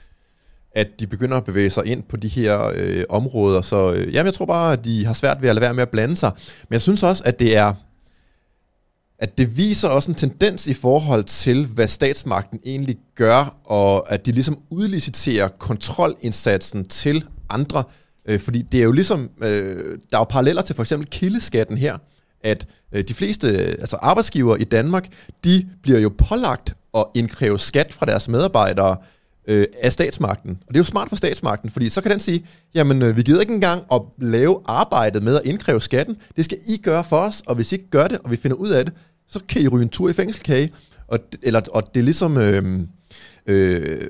at de begynder at bevæge sig ind på de her øh, områder. Så øh, jamen, jeg tror bare, at de har svært ved at lade være med at blande sig. Men jeg synes også, at det er at det viser også en tendens i forhold til, hvad statsmagten egentlig gør, og at de ligesom udliciterer kontrolindsatsen til andre. Øh, fordi det er jo ligesom, øh, der er jo paralleller til for eksempel kildeskatten her, at øh, de fleste øh, altså arbejdsgivere i Danmark, de bliver jo pålagt at indkræve skat fra deres medarbejdere øh, af statsmagten. Og det er jo smart for statsmagten, fordi så kan den sige, jamen øh, vi gider ikke engang at lave arbejdet med at indkræve skatten. Det skal I gøre for os, og hvis I ikke gør det, og vi finder ud af det, så kan I ryge en tur i fængselkage. Og, eller, og det er ligesom øh, øh,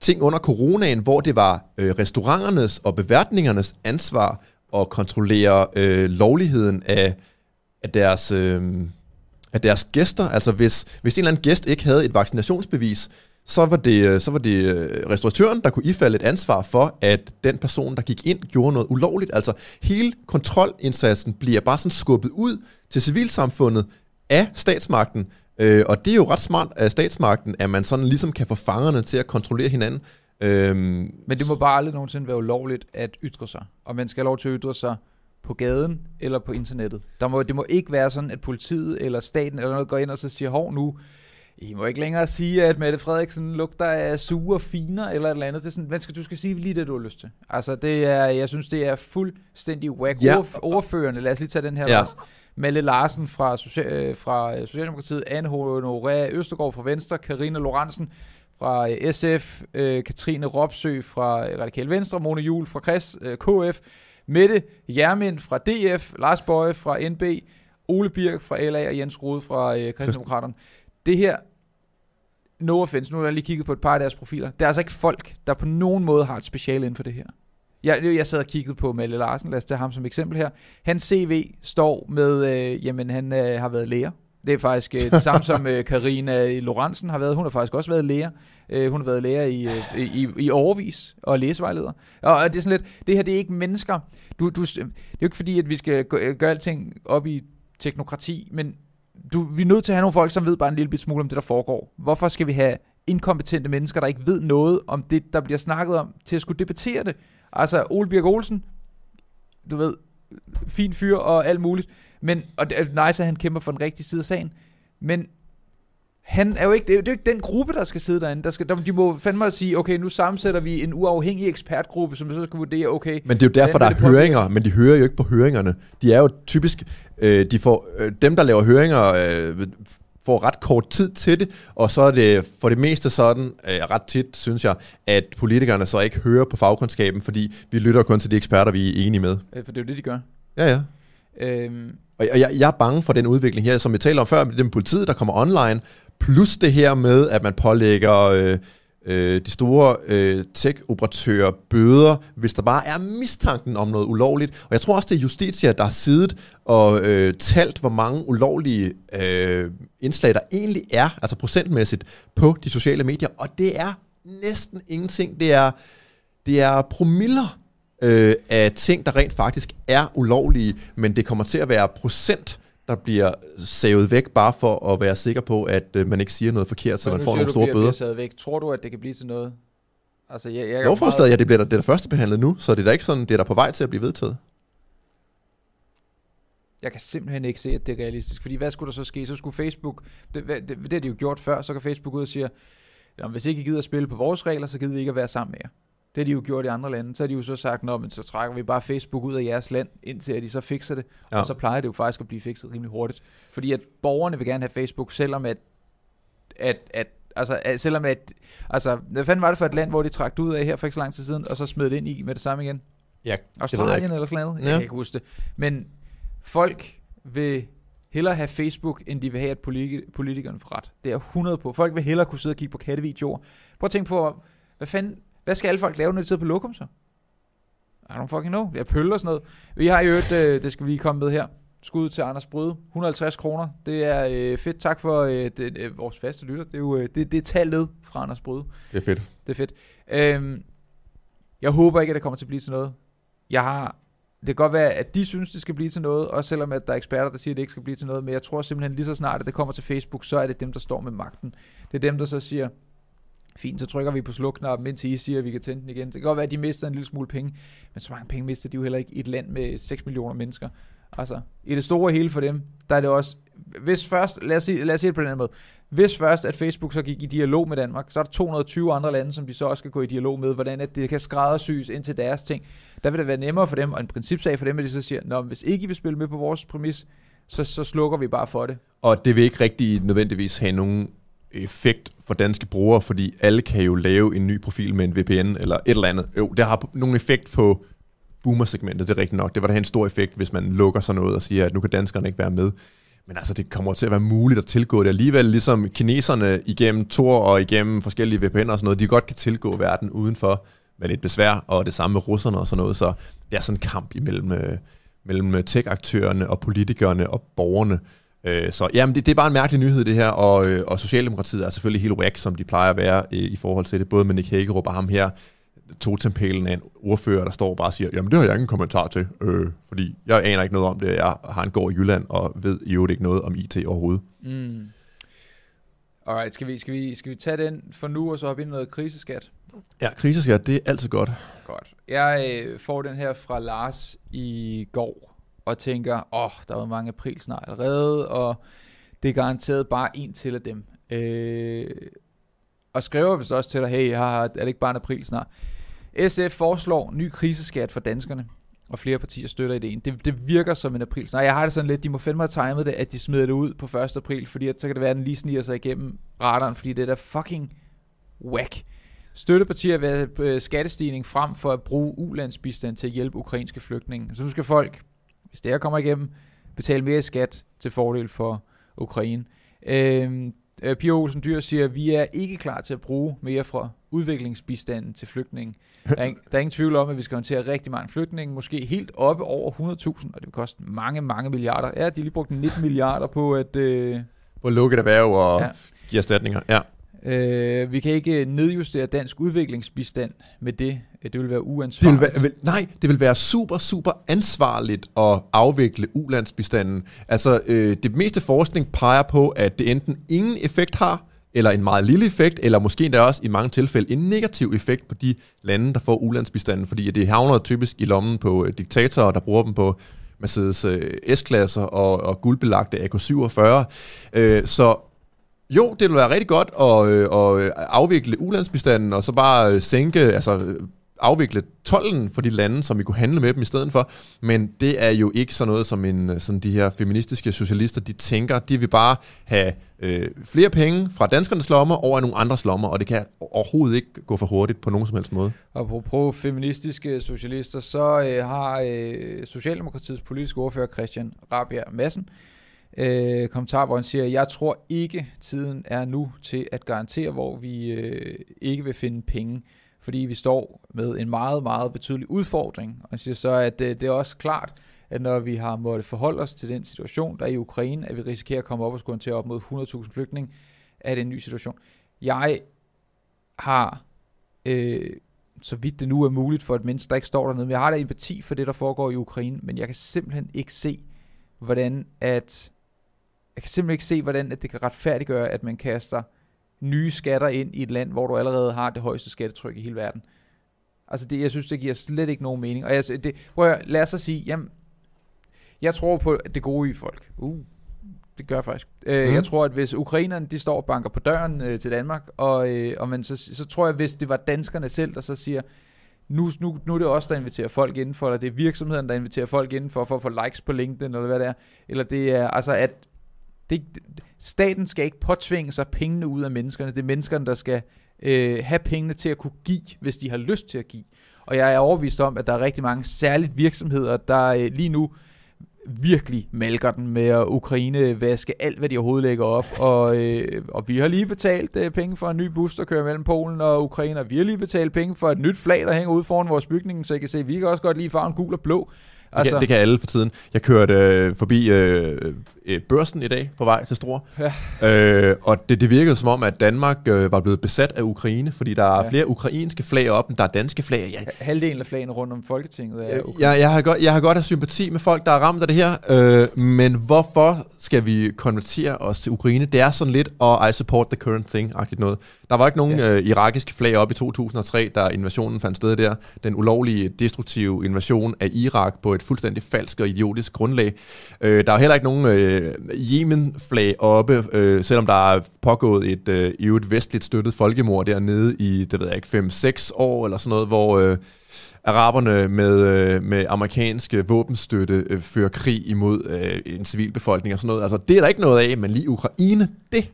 ting under coronaen, hvor det var øh, restauranternes og beværtningernes ansvar at kontrollere øh, lovligheden af, af deres... Øh, af deres gæster. Altså hvis, hvis en eller anden gæst ikke havde et vaccinationsbevis, så var det, øh, så var det øh, restauratøren, der kunne ifalde et ansvar for, at den person, der gik ind, gjorde noget ulovligt. Altså hele kontrolindsatsen bliver bare sådan skubbet ud til civilsamfundet af statsmagten. Øh, og det er jo ret smart af statsmagten, at man sådan ligesom kan få fangerne til at kontrollere hinanden. Øhm, Men det må bare aldrig nogensinde være ulovligt at ytre sig. Og man skal have lov til at ytre sig på gaden eller på internettet. Der må, det må ikke være sådan, at politiet eller staten eller noget går ind og så siger, hov nu, i må ikke længere sige, at Mette Frederiksen lugter af sure finer eller et eller andet. Det er sådan, men skal, du skal sige lige det, du har lyst til. Altså, det er, jeg synes, det er fuldstændig whack. Ja. Overførende, lad os lige tage den her. Ja. Også. Malle Larsen fra, Social, øh, fra Socialdemokratiet, Anne Honoré Østergaard fra Venstre, Karina Lorentzen fra øh, SF, øh, Katrine Ropsø fra Radikal Venstre, Mone Jul fra Kreds, øh, KF, Mette Jermin fra DF, Lars Bøje fra NB, Ole Birk fra LA og Jens Rode fra øh, Kristendemokraterne. Det her, no offense, nu har jeg lige kigget på et par af deres profiler. Der er altså ikke folk, der på nogen måde har et speciale inden for det her. Jeg, jeg sad og kiggede på Malle Larsen, lad os tage ham som eksempel her. Hans CV står med, øh, jamen han øh, har været lærer. Det er faktisk øh, det samme som øh, Karina Lorentzen har været. Hun har faktisk også været lærer. Øh, hun har været lærer i, øh, i, i overvis og læsevejleder. Og det er sådan lidt, det her det er ikke mennesker. Du, du, det er jo ikke fordi, at vi skal gøre alting op i teknokrati, men du, vi er nødt til at have nogle folk, som ved bare en lille smule om det, der foregår. Hvorfor skal vi have inkompetente mennesker, der ikke ved noget om det, der bliver snakket om, til at skulle debattere det? Altså, Ole Birk Olsen, du ved, fin fyr og alt muligt. Men, og det er nice, at han kæmper for den rigtige side af sagen. Men han er jo ikke, det er jo ikke den gruppe, der skal sidde derinde. Der skal, der, de må fandme at sige, okay, nu sammensætter vi en uafhængig ekspertgruppe, som så skal vurdere, okay... Men det er jo derfor, der er høringer, men de hører jo ikke på høringerne. De er jo typisk, øh, de får, øh, dem der laver høringer, øh, får ret kort tid til det, og så er det for det meste sådan, øh, ret tit, synes jeg, at politikerne så ikke hører på fagkundskaben, fordi vi lytter kun til de eksperter, vi er enige med. Øh, for det er jo det, de gør. Ja, ja. Øhm. Og jeg, jeg er bange for den udvikling her, som vi talte om før, med den politiet, der kommer online, plus det her med, at man pålægger... Øh, øh, de store øh, tech-operatører bøder, hvis der bare er mistanken om noget ulovligt. Og jeg tror også, det er Justitia, der har siddet og øh, talt, hvor mange ulovlige øh, indslag der egentlig er, altså procentmæssigt, på de sociale medier. Og det er næsten ingenting. Det er, det er promiller øh, af ting, der rent faktisk er ulovlige, men det kommer til at være procent der bliver savet væk, bare for at være sikker på, at øh, man ikke siger noget forkert, så man får nogle store bøder. Savet væk. Tror du, at det kan blive til noget? Altså, jeg, jeg Lovforslaget, meget... ja, det bliver der, det er der første behandlet nu, så det er da ikke sådan, det er der på vej til at blive vedtaget. Jeg kan simpelthen ikke se, at det er realistisk. Fordi hvad skulle der så ske? Så skulle Facebook, det, det, det, det har de jo gjort før, så kan Facebook ud og sige, hvis ikke I gider at spille på vores regler, så gider vi ikke at være sammen med jer. Det har de jo gjort i andre lande. Så har de jo så sagt, Nå, men så trækker vi bare Facebook ud af jeres land, indtil at de så fikser det. Ja. Og så plejer det jo faktisk at blive fikset rimelig hurtigt. Fordi at borgerne vil gerne have Facebook, selvom at, at, at Altså, selvom at, altså, hvad fanden var det for et land, hvor de trak ud af her for ikke så lang tid siden, og så smed det ind i med det samme igen? Ja, Australien eller sådan noget? Ja. Jeg kan ikke huske det. Men folk vil hellere have Facebook, end de vil have, at politikerne får ret. Det er 100 på. Folk vil hellere kunne sidde og kigge på kattevideoer. Prøv at tænke på, hvad fanden, hvad skal alle folk lave, når de sidder på lokum så? I don't fucking know. Det er pøl og sådan noget. Vi har jo et, øh, det skal vi lige komme med her. Skud til Anders Bryde. 150 kroner. Det er øh, fedt. Tak for øh, det, øh, vores faste lytter. Det er jo øh, det, det er tallet fra Anders Bryde. Det er fedt. Det er fedt. Øhm, jeg håber ikke, at det kommer til at blive til noget. Jeg har det kan godt være, at de synes, det skal blive til noget, også selvom at der er eksperter, der siger, at det ikke skal blive til noget, men jeg tror simpelthen lige så snart, at det kommer til Facebook, så er det dem, der står med magten. Det er dem, der så siger, fint, så trykker vi på slukknappen, indtil I siger, at vi kan tænde den igen. Det kan godt være, at de mister en lille smule penge, men så mange penge mister de jo heller ikke i et land med 6 millioner mennesker. Altså, i det store hele for dem, der er det også, hvis først, lad os sige, lad os sige det på den anden måde, hvis først, at Facebook så gik i dialog med Danmark, så er der 220 andre lande, som de så også skal gå i dialog med, hvordan at det kan skræddersys ind til deres ting. Der vil det være nemmere for dem, og en principsag for dem, at de så siger, Nå, hvis ikke I vil spille med på vores præmis, så, så slukker vi bare for det. Og det vil ikke rigtig nødvendigvis have nogen effekt for danske brugere, fordi alle kan jo lave en ny profil med en VPN eller et eller andet. Jo, det har nogen effekt på boomer-segmentet, det er rigtigt nok. Det var da en stor effekt, hvis man lukker sådan noget og siger, at nu kan danskerne ikke være med. Men altså, det kommer til at være muligt at tilgå det alligevel, ligesom kineserne igennem Tor og igennem forskellige VPN'er og sådan noget, de godt kan tilgå verden udenfor med lidt besvær, og det samme med russerne og sådan noget, så det er sådan en kamp imellem, øh, mellem tech-aktørerne og politikerne og borgerne. Øh, så jamen, det, det er bare en mærkelig nyhed det her, og, øh, og Socialdemokratiet er selvfølgelig helt whack, som de plejer at være øh, i forhold til det, både med Nick Hagerup og ham her, totempælen af en ordfører, der står og bare siger, jamen det har jeg ingen kommentar til, øh, fordi jeg aner ikke noget om det, jeg har en gård i Jylland, og ved i øvrigt ikke noget om IT overhovedet. Mm. Alright, skal vi, skal, vi, skal vi tage den for nu, og så hoppe ind i noget kriseskat? Ja, kriseskat, det er altid godt. Godt. Jeg øh, får den her fra Lars i går, og tænker, åh, oh, der var mange april snart allerede, og det er garanteret bare en til af dem. Øh, og skriver vist også til dig, hey, har, er det ikke bare en april snart? SF foreslår ny kriseskat for danskerne, og flere partier støtter ideen. Det, det virker som en april snart. Jeg har det sådan lidt, de må fandme have timet det, at de smider det ud på 1. april, fordi at, så kan det være, at den lige sniger sig igennem radaren, fordi det er da fucking whack. Støttepartier vil have øh, skattestigning frem for at bruge ulandsbistand til at hjælpe ukrainske flygtninge. Så nu skal folk, hvis det her kommer igennem, betale mere skat til fordel for Ukraine. Øh, Øh, Pia Olsen Dyr siger, at vi er ikke klar til at bruge mere fra udviklingsbistanden til flygtninge. Der er, ingen, der er ingen tvivl om, at vi skal håndtere rigtig mange flygtninge, måske helt oppe over 100.000, og det vil koste mange, mange milliarder. Ja, de har lige brugt 19 milliarder på at... Øh, på at lukke et erhverv og ja. give erstatninger. Ja. Øh, vi kan ikke nedjustere dansk udviklingsbistand med det. Det vil være uansvarligt. Det vil være, nej, det vil være super, super ansvarligt at afvikle ulandsbistanden. Altså, øh, det meste forskning peger på, at det enten ingen effekt har, eller en meget lille effekt, eller måske endda også i mange tilfælde en negativ effekt på de lande, der får ulandsbistanden, fordi det havner typisk i lommen på øh, diktatorer, der bruger dem på Mercedes øh, S-klasser og, og guldbelagte AK-47. Øh, så jo, det vil være rigtig godt at, øh, at afvikle ulandsbistanden, og så bare sænke, altså afvikle tollen for de lande, som vi kunne handle med dem i stedet for. Men det er jo ikke sådan noget, som en, øh, sådan de her feministiske socialister, de tænker. De vil bare have øh, flere penge fra danskernes lommer over i nogle andres lommer, og det kan overhovedet ikke gå for hurtigt på nogen som helst måde. Og på feministiske socialister, så øh, har øh, Socialdemokratiets politiske ordfører Christian Rabia Madsen øh, kommentar, hvor han siger, jeg tror ikke, tiden er nu til at garantere, hvor vi øh, ikke vil finde penge, fordi vi står med en meget, meget betydelig udfordring. Og jeg siger så, at øh, det er også klart, at når vi har måttet forholde os til den situation, der er i Ukraine, at vi risikerer at komme op og skulle til op mod 100.000 flygtninge, er det en ny situation. Jeg har, øh, så vidt det nu er muligt for et menneske, der ikke står dernede, men jeg har da empati for det, der foregår i Ukraine, men jeg kan simpelthen ikke se, hvordan at jeg kan simpelthen ikke se, hvordan at det kan retfærdiggøre, at man kaster nye skatter ind i et land, hvor du allerede har det højeste skattetryk i hele verden. Altså det, jeg synes, det giver slet ikke nogen mening. Og jeg, det, prøv at, lad os så sige, jamen, jeg tror på det gode i folk. Uh, det gør jeg faktisk. Mm. Uh, jeg tror, at hvis ukrainerne, de står og banker på døren uh, til Danmark, og, uh, og man, så, så tror jeg, hvis det var danskerne selv, der så siger, nu, nu, nu er det os, der inviterer folk indenfor, eller det er virksomheden, der inviterer folk indenfor, for at få likes på LinkedIn, eller hvad det er. Eller det er, altså at det, staten skal ikke påtvinge sig pengene ud af menneskerne. Det er menneskerne, der skal øh, have pengene til at kunne give, hvis de har lyst til at give. Og jeg er overbevist om, at der er rigtig mange særligt virksomheder, der øh, lige nu virkelig malker den med at Ukraine vaske alt, hvad de overhovedet lægger op. Og, øh, og vi har lige betalt øh, penge for en ny bus, der kører mellem Polen og Ukraine, og vi har lige betalt penge for et nyt flag, der hænger ud foran vores bygning, så I kan se, at vi kan også godt lide farven gul og blå. Altså. Det, kan, det kan alle for tiden. Jeg kørte øh, forbi øh, øh, børsen i dag på vej til Struer. Ja. Øh, og det, det virkede som om, at Danmark øh, var blevet besat af Ukraine, fordi der er ja. flere ukrainske flag op, end der er danske flag. Ja. Halvdelen af flagene rundt om Folketinget er Ukraine. Jeg, jeg, har godt, jeg har godt have sympati med folk, der er ramt af det her, øh, men hvorfor skal vi konvertere os til Ukraine? Det er sådan lidt, og I support the current thing-agtigt noget. Der var ikke nogen ja. øh, irakiske flag op i 2003, da invasionen fandt sted der. Den ulovlige, destruktive invasion af Irak på et fuldstændig falsk og idiotisk grundlag. Øh, der er heller ikke nogen øh, Yemen-flag oppe, øh, selvom der er pågået et øh, i et vestligt støttet folkemord dernede i, det ved jeg ikke, 5-6 år eller sådan noget, hvor... Øh, araberne med, øh, med amerikanske våbenstøtte øh, fører krig imod øh, en civilbefolkning og sådan noget. Altså, det er der ikke noget af, men lige Ukraine, det,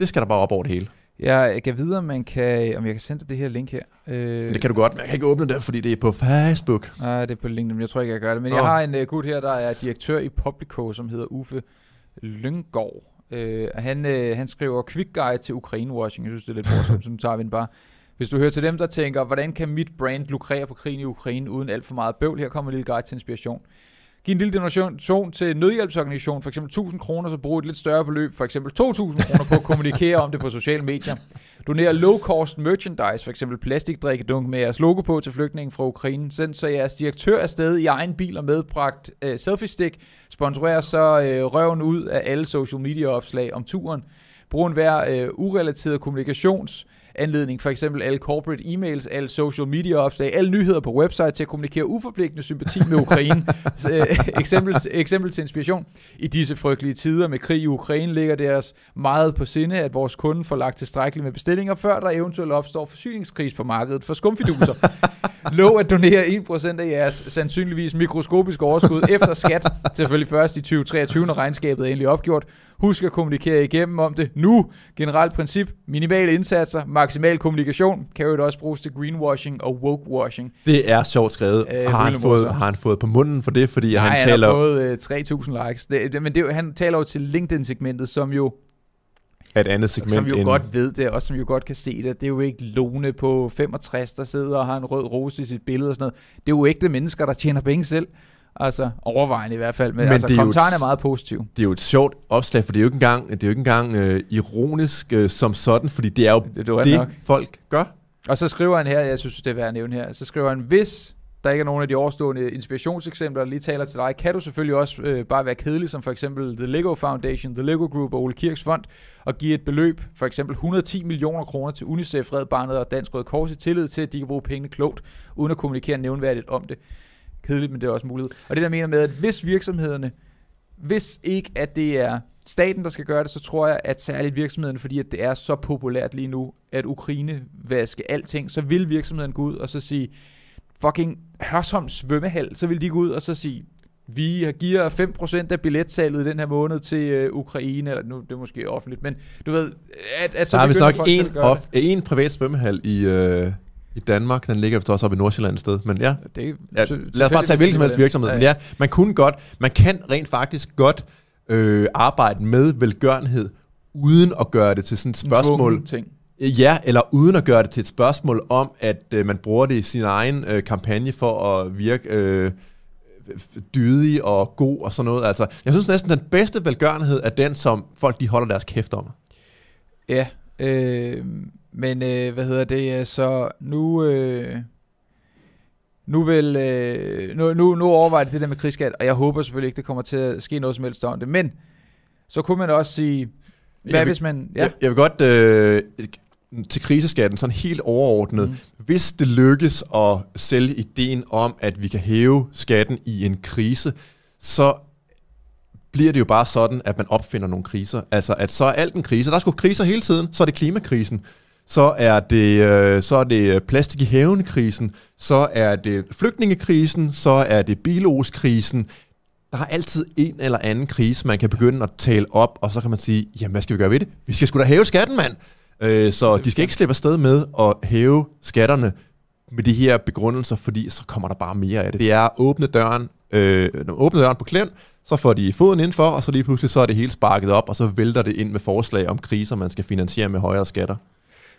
det skal der bare op over det hele. Jeg kan videre, man kan, om jeg kan sende det her link her. Øh, det kan du godt, men jeg kan ikke åbne det, fordi det er på Facebook. Nej, det er på LinkedIn, jeg tror ikke, jeg gør det. Men oh. jeg har en uh, gut her, der er direktør i Publico, som hedder Uffe Lyngård. Uh, han, uh, han skriver Quick Guide til Ukraine-washing. Jeg synes, det er lidt morsomt, så nu tager vi den bare. Hvis du hører til dem, der tænker, hvordan kan mit brand lukrere på krigen i Ukraine uden alt for meget bøvl, her kommer en lille guide til inspiration. Giv en lille donation til nødhjælpsorganisation, for eksempel 1000 kroner, så brug et lidt større beløb, for eksempel 2000 kroner på at kommunikere om det på sociale medier. Doner low-cost merchandise, for eksempel plastikdrikkedunk med jeres logo på til flygtningen fra Ukraine. Send så jeres direktør afsted i egen bil og medbragt øh, selfie-stick. Sponsorer så øh, røven ud af alle social media opslag om turen. Brug en hver øh, urelateret kommunikations anledning, for eksempel alle corporate emails, alle social media opslag, alle nyheder på website til at kommunikere uforpligtende sympati med Ukraine. Øh, eksempel, eksempel til inspiration. I disse frygtelige tider med krig i Ukraine ligger det os meget på sinde, at vores kunder får lagt tilstrækkeligt med bestillinger, før der eventuelt opstår forsyningskris på markedet for skumfiduser. Lov at donere 1% af jeres sandsynligvis mikroskopiske overskud efter skat, selvfølgelig først i 2023, når regnskabet er endelig opgjort. Husk at kommunikere igennem om det nu. Generelt princip, minimale indsatser, maksimal kommunikation, kan jo også bruges til greenwashing og wokewashing. Det er sjovt skrevet. Øh, har, han fået, har han fået på munden for det, fordi Nej, han, han taler... har fået øh, 3.000 likes. Det, det, men det, han taler jo til LinkedIn-segmentet, som jo et andet segment. Som jo end... godt ved det, og som jo godt kan se det. Det er jo ikke Lone på 65, der sidder og har en rød rose i sit billede og sådan noget. Det er jo ægte mennesker, der tjener penge selv. Altså overvejende i hvert fald. Men, Men altså, kommentaren er, et, er meget positiv. Det er jo et sjovt opslag, for det er jo ikke engang, det er jo ikke engang øh, ironisk øh, som sådan, fordi det er jo det, det, det folk gør. Og så skriver han her, jeg synes, det er værd at nævne her, så skriver han, hvis der ikke er nogen af de overstående inspirationseksempler, der lige taler til dig, kan du selvfølgelig også øh, bare være kedelig, som for eksempel The Lego Foundation, The Lego Group og Ole Kirks Fond, og give et beløb, for eksempel 110 millioner kroner til UNICEF, Red Barnet og Dansk Røde Kors i tillid til, at de kan bruge pengene klogt, uden at kommunikere nævnværdigt om det kedeligt, men det er også mulighed. Og det der mener med, at hvis virksomhederne, hvis ikke at det er staten, der skal gøre det, så tror jeg, at særligt virksomhederne, fordi at det er så populært lige nu, at Ukraine vaske alting, så vil virksomheden gå ud og så sige, fucking Hørsholm svømmehal, så vil de gå ud og så sige, vi giver 5% af billetsalget den her måned til øh, Ukraine, eller nu det er måske offentligt, men du ved, at, at så Der er vist nok en, off, en privat svømmehal i, øh, i Danmark. Den ligger vist også op i Nordsjælland et sted. Men ja, det, ja lad os bare tage hvilken som helst virksomhed. Ja, ja. Men ja, man kunne godt, man kan rent faktisk godt øh, arbejde med velgørenhed, uden at gøre det til sådan et spørgsmål. ting. Ja, eller uden at gøre det til et spørgsmål om, at øh, man bruger det i sin egen øh, kampagne for at virke øh, dydig og god og sådan noget. Altså, jeg synes næsten, den bedste velgørenhed er den, som folk de holder deres kæft om. Ja, øh, men øh, hvad hedder det, så nu... Øh, nu vil øh, nu, nu, nu overvejer det det der med krigsskat, og jeg håber selvfølgelig ikke, det kommer til at ske noget som helst om det. Men så kunne man også sige, hvad jeg vil, hvis man... Ja? Jeg, jeg vil godt øh, til kriseskatten sådan helt overordnet. Mm. Hvis det lykkes at sælge ideen om, at vi kan hæve skatten i en krise, så bliver det jo bare sådan, at man opfinder nogle kriser. Altså, at så er alt en krise. Der er sgu kriser hele tiden. Så er det klimakrisen så er det, øh, så er det øh, plastik i haven-krisen, så er det flygtningekrisen, så er det biloskrisen. Der er altid en eller anden krise, man kan begynde at tale op, og så kan man sige, jamen hvad skal vi gøre ved det? Vi skal sgu da hæve skatten, mand! Øh, så de skal ikke slippe afsted med at hæve skatterne med de her begrundelser, fordi så kommer der bare mere af det. Det er at åbne døren, øh, åbne døren på klem, så får de foden indenfor, og så lige pludselig så er det hele sparket op, og så vælter det ind med forslag om kriser, man skal finansiere med højere skatter.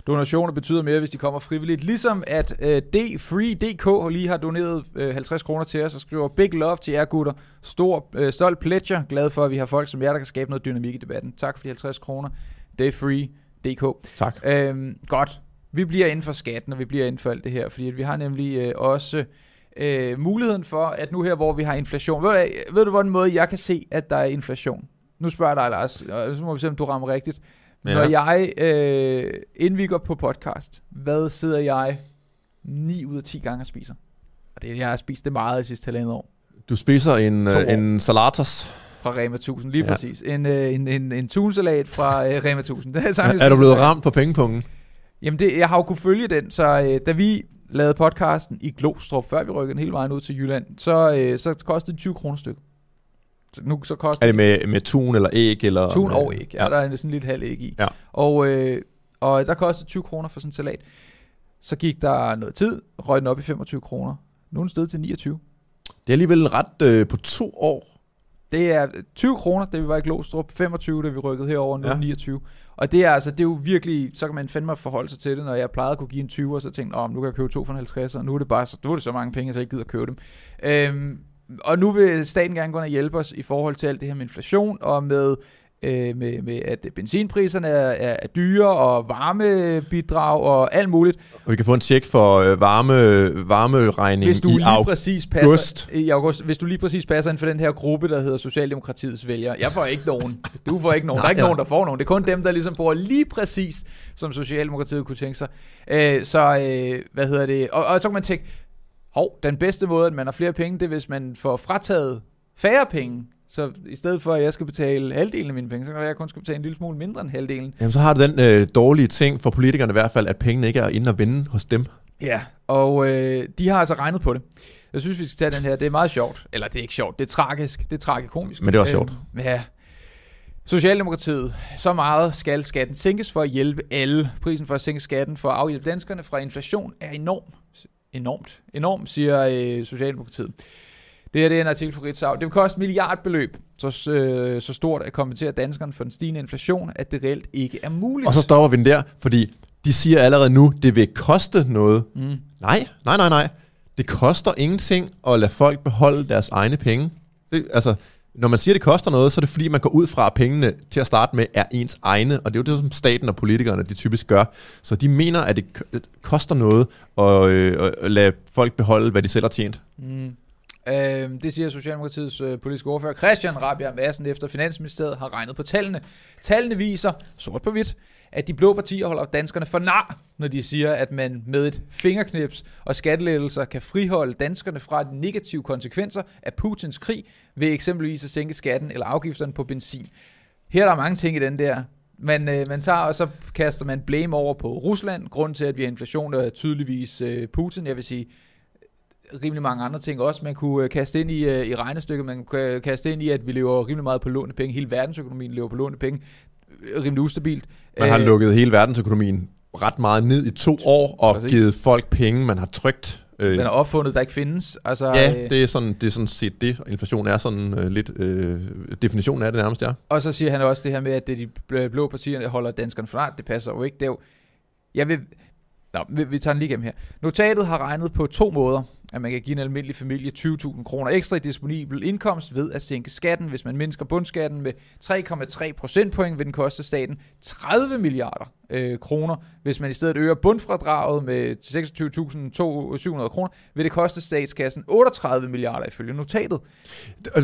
Donationer betyder mere, hvis de kommer frivilligt. Ligesom at øh, DFree.dk lige har doneret øh, 50 kroner til os og skriver Big love til jer gutter. Stor, øh, stolt pledger. Glad for, at vi har folk som jer, der kan skabe noget dynamik i debatten. Tak for de 50 kroner. DFree.dk. Tak. Øhm, godt. Vi bliver inden for skatten, og vi bliver inden for alt det her, fordi at vi har nemlig øh, også øh, muligheden for, at nu her, hvor vi har inflation, ved du, ved du, hvordan måde jeg kan se, at der er inflation? Nu spørger jeg dig, Lars, og så må vi se, om du rammer rigtigt. Ja. Når jeg, øh, inden vi går på podcast, hvad sidder jeg 9 ud af 10 gange og spiser? Og det, jeg har spist det meget i sidste halvandet år. Du spiser en, øh, en salatas. Fra Rema 1000, lige Ja. præcis. En, øh, en, en, en tunsalat fra øh, Rema 1000. Det er, sagtens er du blevet ramt på pengepunkten? Jamen, det, jeg har jo kunne følge den, så øh, da vi lavede podcasten i Glostrup, før vi rykkede den hele vejen ud til Jylland, så, øh, så kostede det 20 kroner stykket. Nu så koster Er det med, med tun eller æg? Eller tun og æg. Ja, der er sådan lidt halv æg i. Ja. Og, øh, og der kostede 20 kroner for sådan en salat. Så gik der noget tid, røg den op i 25 kroner. Nu er den steget til 29. Det er alligevel ret øh, på to år. Det er 20 kroner, da vi var i Glostrup, 25, da vi rykkede herover, nu Ja. ja. 29. Og det er altså, det er jo virkelig, så kan man fandme forholde sig til det, når jeg plejede at kunne give en 20, så tænkte oh, nu kan jeg købe to for en 50, og nu er det bare så, nu er det så mange penge, så jeg ikke gider at købe dem. Øhm, og nu vil staten gerne gå ind og hjælpe os i forhold til alt det her med inflation, og med, øh, med, med at benzinpriserne er, er, er dyre, og varmebidrag, og alt muligt. Og vi kan få en tjek for øh, varme, varmeregning Hvis du i lige august. præcis passer, i august, hvis du lige præcis passer ind for den her gruppe, der hedder Socialdemokratiets vælgere. Jeg får ikke nogen. Du får ikke nogen. Der er ikke Nej, ja. nogen, der får nogen. Det er kun dem, der ligesom bor lige præcis, som Socialdemokratiet kunne tænke sig. Øh, så, øh, hvad hedder det? Og, og så kan man tænke, hov, den bedste måde, at man har flere penge, det er, hvis man får frataget færre penge. Så i stedet for, at jeg skal betale halvdelen af mine penge, så kan jeg kun skal betale en lille smule mindre end halvdelen. Jamen, så har det den øh, dårlige ting for politikerne i hvert fald, at pengene ikke er inde og vende hos dem. Ja, og øh, de har altså regnet på det. Jeg synes, vi skal tage den her. Det er meget sjovt. Eller det er ikke sjovt. Det er tragisk. Det er tragikomisk. Men det er også sjovt. Øhm, ja. Socialdemokratiet. Så meget skal skatten sænkes for at hjælpe alle. Prisen for at sænke skatten for at afhjælpe danskerne fra inflation er enorm. Enormt. Enormt, siger øh, Socialdemokratiet. Det her det er en artikel fra Ritzau. Det vil koste milliardbeløb, så, øh, så stort at kompensere danskerne for den stigende inflation, at det reelt ikke er muligt. Og så stopper vi den der, fordi de siger allerede nu, det vil koste noget. Mm. Nej, nej, nej, nej. Det koster ingenting at lade folk beholde deres egne penge. Det, altså, når man siger, det koster noget, så er det fordi, man går ud fra, at pengene til at starte med er ens egne, og det er jo det, som staten og politikerne de typisk gør. Så de mener, at det øh, koster noget at, øh, at lade folk beholde, hvad de selv har tjent. Mm. Øh, det siger Socialdemokratiets øh, politiske ordfører Christian Rabia Madsen efter Finansministeriet har regnet på tallene. Tallene viser, sort på hvidt, at de blå partier holder danskerne for nar, når de siger, at man med et fingerknips og skattelettelser kan friholde danskerne fra de negative konsekvenser af Putins krig ved eksempelvis at sænke skatten eller afgifterne på benzin. Her er der mange ting i den der. Man, øh, man tager, og så kaster man blame over på Rusland. Grunden til, at vi har inflation, er tydeligvis øh, Putin. Jeg vil sige, rimelig mange andre ting også, man kunne øh, kaste ind i, øh, i regnestykket. Man kunne øh, kaste ind i, at vi lever rimelig meget på lånepenge. Hele verdensøkonomien lever på lånepenge. Rimelig ustabilt. Man har Øh, lukket hele verdensøkonomien ret meget ned i to år, og Præcis. givet folk penge, man har trygt. Øh, Den er opfundet, der ikke findes. Altså, ja, øh, det er, sådan, det er sådan set det. Inflation er sådan øh, lidt... Øh, definitionen af det nærmest, ja. Og så siger han også det her med, at det de bl- blå partier, der holder danskerne nej, det passer jo ikke. Det er jo, jeg vil, Nå, vi, vi tager den lige igennem her. Notatet har regnet på to måder, at man kan give en almindelig familie 20.000 kroner ekstra i disponibel indkomst ved at sænke skatten. Hvis man mindsker bundskatten med 3,3 procentpoint, vil den koste staten 30 milliarder øh, kroner. Hvis man i stedet øger bundfradraget med 26.700 kroner, vil det koste statskassen 38 milliarder ifølge notatet.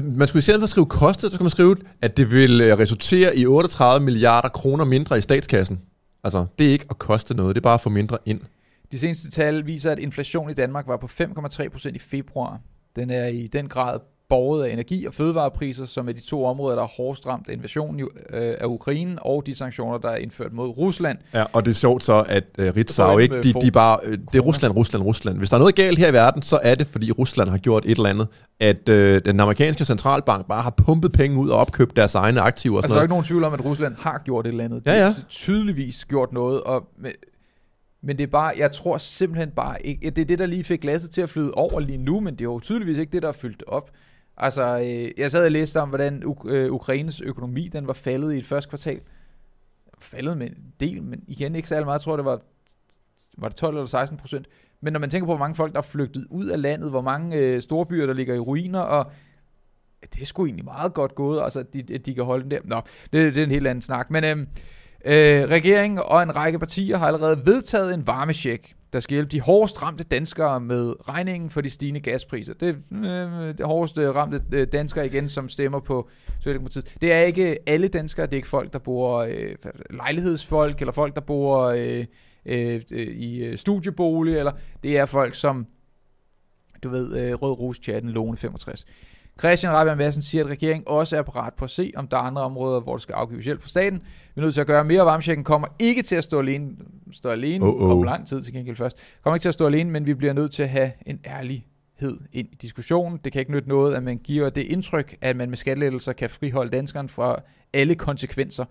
Man skulle i stedet for at skrive kostet, så kan man skrive, at det vil øh, resultere i 38 milliarder kroner mindre i statskassen. Altså, det er ikke at koste noget, det er bare at få mindre ind. De seneste tal viser, at inflation i Danmark var på 5,3 procent i februar. Den er i den grad borget af energi- og fødevarepriser, som er de to områder, der er hårdest ramt af invasionen øh, af Ukraine og de sanktioner, der er indført mod Rusland. Ja, og det er sjovt så, at uh, Ritzau ind ikke, de, de bare, øh, det er Rusland, Rusland, Rusland. Hvis der er noget galt her i verden, så er det, fordi Rusland har gjort et eller andet, at øh, den amerikanske centralbank bare har pumpet penge ud og opkøbt deres egne aktiver og Altså, sådan der er noget. ikke nogen tvivl om, at Rusland har gjort et eller andet. Ja, ja. har tydeligvis gjort noget, og, men, det er bare, jeg tror simpelthen bare ikke, det er det, der lige fik glasset til at flyde over lige nu, men det er jo tydeligvis ikke det, der er fyldt op. Altså, øh, jeg sad og læste om, hvordan Uk- øh, Ukraines økonomi, den var faldet i et første kvartal. Faldet med en del, men igen ikke særlig meget. Jeg tror, det var var det 12 eller 16 procent. Men når man tænker på, hvor mange folk, der er flygtet ud af landet, hvor mange øh, storbyer, der ligger i ruiner, og det er sgu egentlig meget godt gået, altså, at de, at de kan holde den der. Nå, det, det er en helt anden snak. Men øh, øh, regeringen og en række partier har allerede vedtaget en varmesjek, der skal hjælpe de hårdest ramte danskere med regningen for de stigende gaspriser. Det er øh, det hårdest øh, ramte øh, danskere igen, som stemmer på Socialdemokratiet. Det er ikke alle danskere, det er ikke folk, der bor øh, lejlighedsfolk, eller folk, der bor øh, øh, øh i øh, studiebolig, eller det er folk som, du ved, øh, Rød Rus chatten Lone 65. Christian Rabjerg Madsen siger, at regeringen også er parat på at se, om der er andre områder, hvor der skal afgives hjælp fra staten. Vi er nødt til at gøre mere. Varmchecken kommer ikke til at stå alene, stå alene Oh, oh. om lang tid til gengæld først. Kommer ikke til at stå alene, men vi bliver nødt til at have en ærlighed ind i diskussionen. Det kan ikke nytte noget, at man giver det indtryk, at man med skattelettelser kan friholde danskerne fra alle konsekvenser.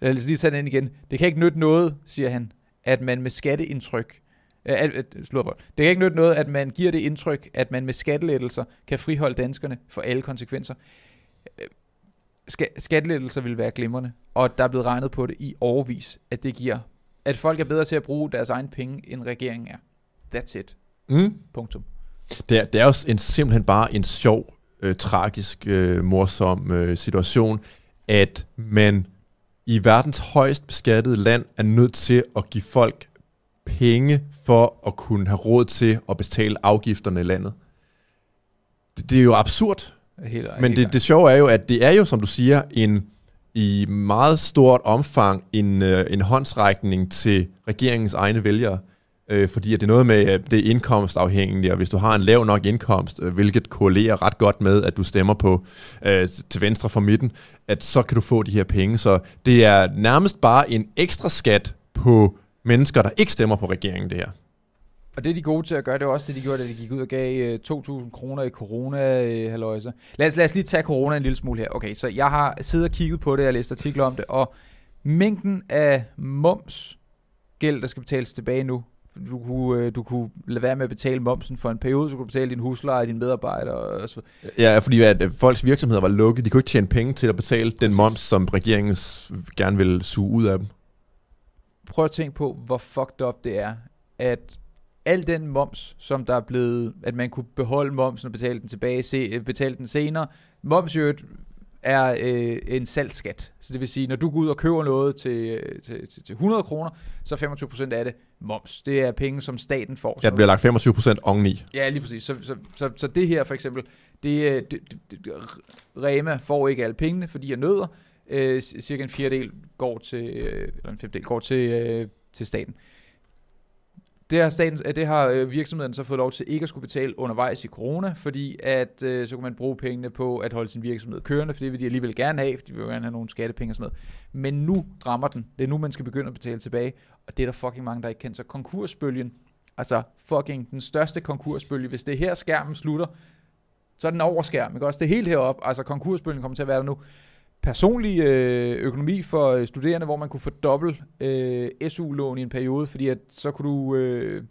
Lad os lige tage den ind igen. Det kan ikke nytte noget, siger han, at man med skatteindtryk At, at, slået Det kan ikke nytte noget, at man giver det indtryk, at man med skattelettelser kan friholde danskerne for alle konsekvenser. Øh, Ska- skattelettelser vil være glimrende, og der er blevet regnet på det i overvis, at det giver, at folk er bedre til at bruge deres egen penge, end regeringen er. That's it. Mm. Punktum. Det er, det er jo en, simpelthen bare en sjov, øh, tragisk, øh, morsom øh, situation, at man i verdens højst beskattede land er nødt til at give folk penge for at kunne have råd til at betale afgifterne i landet. Det, det er jo absurd. Helt, Men helt det, det sjove er jo, at det er jo, som du siger, en i meget stort omfang en, øh, en håndsrækning til regeringens egne vælgere. Øh, fordi at det er noget med, at det er indkomstafhængigt, og hvis du har en lav nok indkomst, øh, hvilket korrelerer ret godt med, at du stemmer på øh, til venstre for midten, at så kan du få de her penge. Så det er nærmest bare en ekstra skat på mennesker, der ikke stemmer på regeringen, det her. Og det er de gode til at gøre, det var også det, de gjorde, da de gik ud og gav øh, 2.000 kroner i corona øh, halløjse. Lad os, lad os lige tage corona en lille smule her. Okay, så jeg har siddet og kigget på det, jeg har læst artikler om det, og mængden af moms gæld, der skal betales tilbage nu, du kunne, øh, du kunne lade være med at betale momsen for en periode, så kunne du betale din husleje, dine medarbejdere og så. Ja, fordi at øh, folks virksomheder var lukket. De kunne ikke tjene penge til at betale den moms, som regeringen gerne vil suge ud af dem. Prøv at tænke på, hvor fucked up det er, at al den moms, som der er blevet, at man kunne beholde momsen og betale den tilbage, se, øh, betale den senere. Moms øvrigt er øh, en salgsskat. Så det vil sige, når du går ud og køber noget til, øh, til, til, til 100 kroner, så er 25% af det moms. Det er penge, som staten får. Ja, der bliver lagt 25 procent oveni. Ja, lige præcis. Så, så, så, så det her for eksempel, det, øh, det, det, det, Rema får ikke alle pengene, fordi jeg nøder. Øh, cirka en fjerdedel går til, øh, eller en femtedel går til, øh, til staten. Det har, staten, øh, det har øh, virksomheden så fået lov til ikke at skulle betale undervejs i corona, fordi at øh, så kan man bruge pengene på at holde sin virksomhed kørende, for det vil de alligevel gerne have, for de vil gerne have nogle skattepenge og sådan noget. Men nu rammer den. Det er nu, man skal begynde at betale tilbage, og det er der fucking mange, der ikke kender. Så konkursbølgen, altså fucking den største konkursbølge, hvis det her skærmen slutter, så er den over skærm, ikke også? Det er helt herop, altså konkursbølgen kommer til at være der nu. Personlig øh, økonomi for øh, studerende, hvor man kunne få dobbelt øh, SU-lån i en periode, fordi at så kunne du... Øh,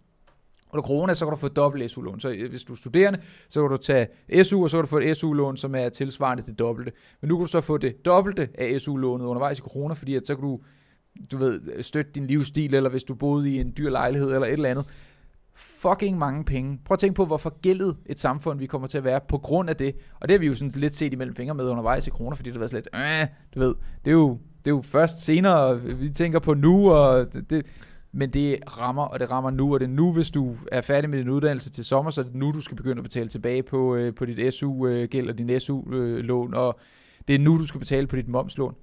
under corona, så kan du få dobbelt SU-lån. Så øh, hvis du er studerende, så kan du tage SU, og så kan du få et SU-lån, som er tilsvarende det dobbelte. Men nu kan du så få det dobbelte af SU-lånet undervejs i corona, fordi at så kan du, du ved, støtte din livsstil, eller hvis du boede i en dyr lejlighed, eller et eller andet. Fucking mange penge. Prøv at tænke på, hvor forgældet et samfund vi kommer til at være på grund af det. Og det har vi jo sådan lidt set imellem fingre med undervejs i corona, fordi det har været sådan lidt, øh, du ved, det er jo, det er jo først senere, vi tænker på nu, og det, det, men det rammer, og det rammer nu, og det er nu, hvis du er færdig med din uddannelse til sommer, så er det nu, du skal begynde at betale tilbage på, øh, på dit SU-gæld og din SU-lån, og det er nu, du skal betale på dit momslån.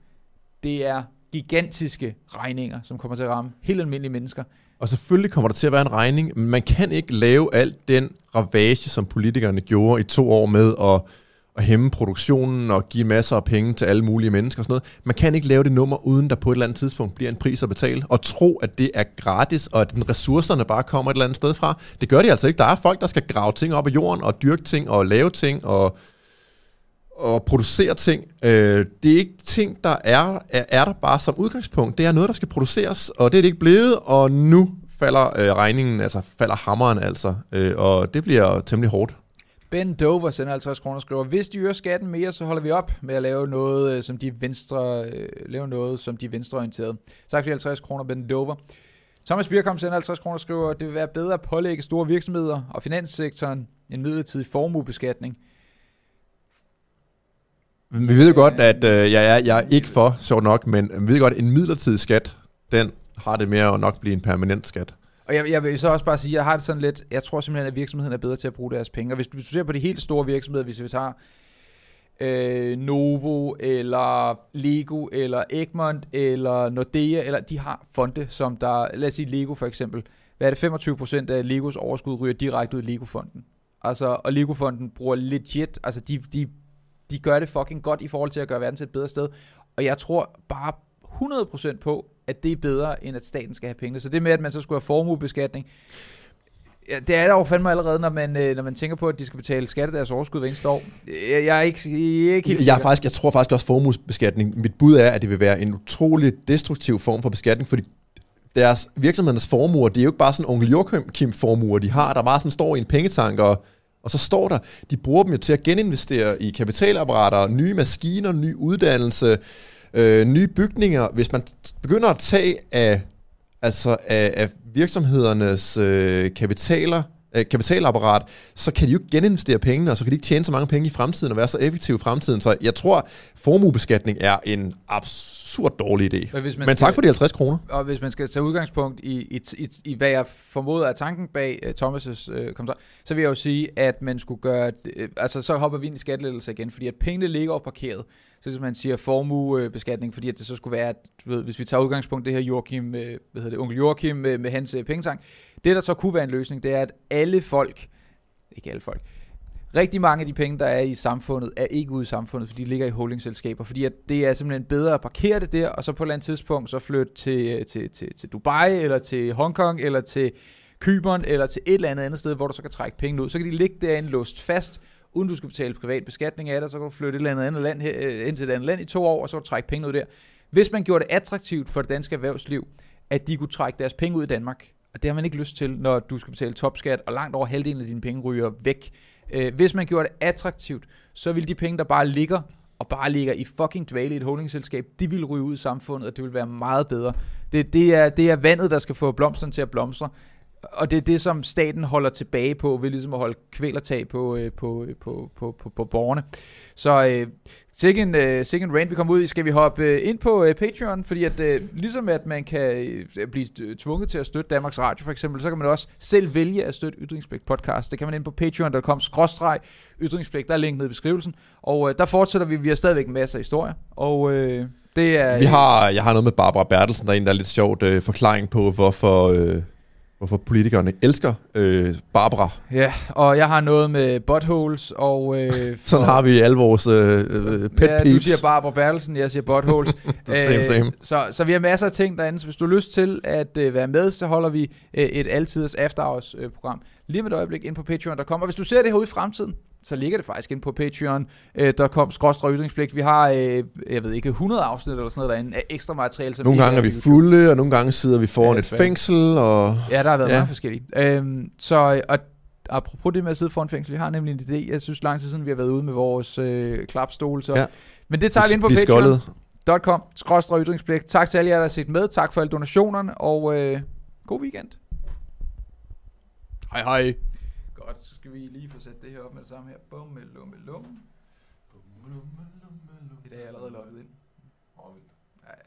Det er gigantiske regninger, som kommer til at ramme helt almindelige mennesker. Og selvfølgelig kommer der til at være en regning, men man kan ikke lave alt den ravage, som politikerne gjorde i to år med at, at hæmme produktionen og give masser af penge til alle mulige mennesker og sådan noget. Man kan ikke lave det nummer, uden der på et eller andet tidspunkt bliver en pris at betale, og tro, at det er gratis, og at den ressourcerne bare kommer et eller andet sted fra. Det gør de altså ikke. Der er folk, der skal grave ting op af jorden, og dyrke ting, og lave ting, og og producere ting. Øh, det er ikke ting, der er, er, er der bare som udgangspunkt. Det er noget, der skal produceres, og det er det ikke blevet, og nu falder øh, regningen, altså falder hammeren altså, øh, og det bliver temmelig hårdt. Ben Dover sender 50 kroner og skriver, hvis de øger skatten mere, så holder vi op med at lave noget, øh, som de venstre, øh, lave noget, som de venstreorienterede. Tak for 50 kroner, Ben Dover. Thomas Birkom sender 50 kroner og skriver, det vil være bedre at pålægge store virksomheder og finanssektoren en midlertidig formuebeskatning. Vi ved jo godt, at øh, jeg, er, jeg er ikke for, så nok, men vi ved godt, at en midlertidig skat, den har det mere at nok blive en permanent skat. Og jeg, jeg vil så også bare sige, at jeg har det sådan lidt, jeg tror simpelthen, at virksomheden er bedre til at bruge deres penge. Og hvis, hvis du ser på de helt store virksomheder, hvis vi tager øh, Novo, eller Lego, eller Egmont, eller Nordea, eller de har fonde, som der, lad os sige Lego for eksempel, hvad er det, 25% af Legos overskud ryger direkte ud i Lego-fonden. Altså, og Lego-fonden bruger legit, altså de, de, de gør det fucking godt i forhold til at gøre verden til et bedre sted. Og jeg tror bare 100% på, at det er bedre, end at staten skal have penge. Så det med, at man så skulle have formuebeskatning, Ja, det er der jo fandme allerede, når man, øh, når man tænker på, at de skal betale skat af deres overskud hver eneste år. Jeg, jeg er ikke, jeg er ikke helt jeg, er faktisk, jeg tror faktisk også formuesbeskatning. Mit bud er, at det vil være en utrolig destruktiv form for beskatning, fordi deres virksomhedernes formuer, det er jo ikke bare sådan onkel Joachim formuer, de har, der bare sådan står i en pengetank, og, og så står der, de bruger dem jo til at geninvestere i kapitalapparater, nye maskiner, ny uddannelse, øh, nye bygninger. Hvis man begynder at tage af, altså af, af virksomhedernes øh, kapitaler, øh, kapitalapparat, så kan de jo ikke geninvestere pengene, og så kan de ikke tjene så mange penge i fremtiden og være så effektive i fremtiden. Så jeg tror, formuebeskatning er en absurd dårlig idé. Men, hvis man Men tak skal, for de 50 kroner. Og hvis man skal tage udgangspunkt i, i, i, i hvad jeg formoder er tanken bag uh, Thomas' uh, kommentar, så vil jeg jo sige, at man skulle gøre, uh, altså så hopper vi ind i skattelettelser igen, fordi at pengene ligger op parkeret så hvis man siger formuebeskatning, fordi at det så skulle være, at, du ved, hvis vi tager udgangspunkt det her Joachim, øh, hvad hedder det, onkel Joachim med, med hans øh, pengetank, det der så kunne være en løsning, det er, at alle folk, ikke alle folk, rigtig mange af de penge, der er i samfundet, er ikke ude i samfundet, fordi de ligger i holdingselskaber, fordi at det er simpelthen bedre at parkere det der, og så på et eller andet tidspunkt så flytte til, øh, til, til, til Dubai, eller til Hongkong, eller til Kyberen, eller til et eller andet andet sted, hvor du så kan trække penge ud. Så kan de ligge derinde låst fast, uden du skal betale privat beskatning af det, så kan du flytte et eller andet land øh, ind til et andet land i to år, og så kan du trække penge ud der. Hvis man gjorde det attraktivt for det danske erhvervsliv, at de kunne trække deres penge ud i Danmark, og det har man ikke lyst til, når du skal betale topskat, og langt over halvdelen af dine penge ryger væk. Øh, hvis man gjorde det attraktivt, så ville de penge, der bare ligger, og bare ligger i fucking dvale i et holdingselskab, de vil ryge ud i samfundet, og det vil være meget bedre. Det, det, er, det er vandet, der skal få blomsterne til at blomstre og det er det, som staten holder tilbage på, ved ligesom at holde kvælertag på, øh, på, på, på, på, på borgerne. Så øh, second, øh, second rain, vi kommer ud i, skal vi hoppe øh, ind på øh, Patreon, fordi at uh, ligesom at man kan uh, blive tvunget til at støtte Danmarks Radio for eksempel, så kan man også selv vælge at støtte Ytringspligt podcast. Det kan man ind på patreon.com skråstreg Ytringspligt, der er link nede i beskrivelsen. Og der fortsætter vi, vi har stadigvæk masser af historier, og det er... Vi har, jeg har noget med Barbara Bertelsen, der er en, der er lidt sjovt øh, forklaring på, hvorfor... Øh hvorfor politikerne elsker øh, Barbara. Ja, og jeg har noget med buttholes, og... Øh, Sådan har vi alle vores øh, øh, pet ja, peeps. du siger Barbara Bertelsen, jeg siger buttholes. same, same. Så, så vi har masser af ting derinde, så hvis du har lyst til at øh, være med, så holder vi øh, et altiders after hours øh, program lige med et øjeblik ind på Patreon.com. Og hvis du ser det her ude i fremtiden, så ligger det faktisk ind på patreon.com ytringspligt. Vi har, øh, jeg ved ikke, 100 afsnit eller sådan noget derinde af ekstra materiale. Som nogle gange er vi fulde, og nogle gange sidder vi foran ja, et fængsel. Og... Ja, der har været ja. meget forskelligt. Øhm, så, og apropos det med at sidde foran fængsel, vi har nemlig en idé. Jeg synes lang tid siden, vi har været ude med vores øh, klapstol. Så. Ja. Men det tager vi ind på patreon.com ytringspligt. Tak til alle jer, der har set med. Tak for alle donationerne, og øh, god weekend. Hej hej skal vi lige få sat det her op med det samme her. Bum, lumme, lum. I dag er allerede logget ind.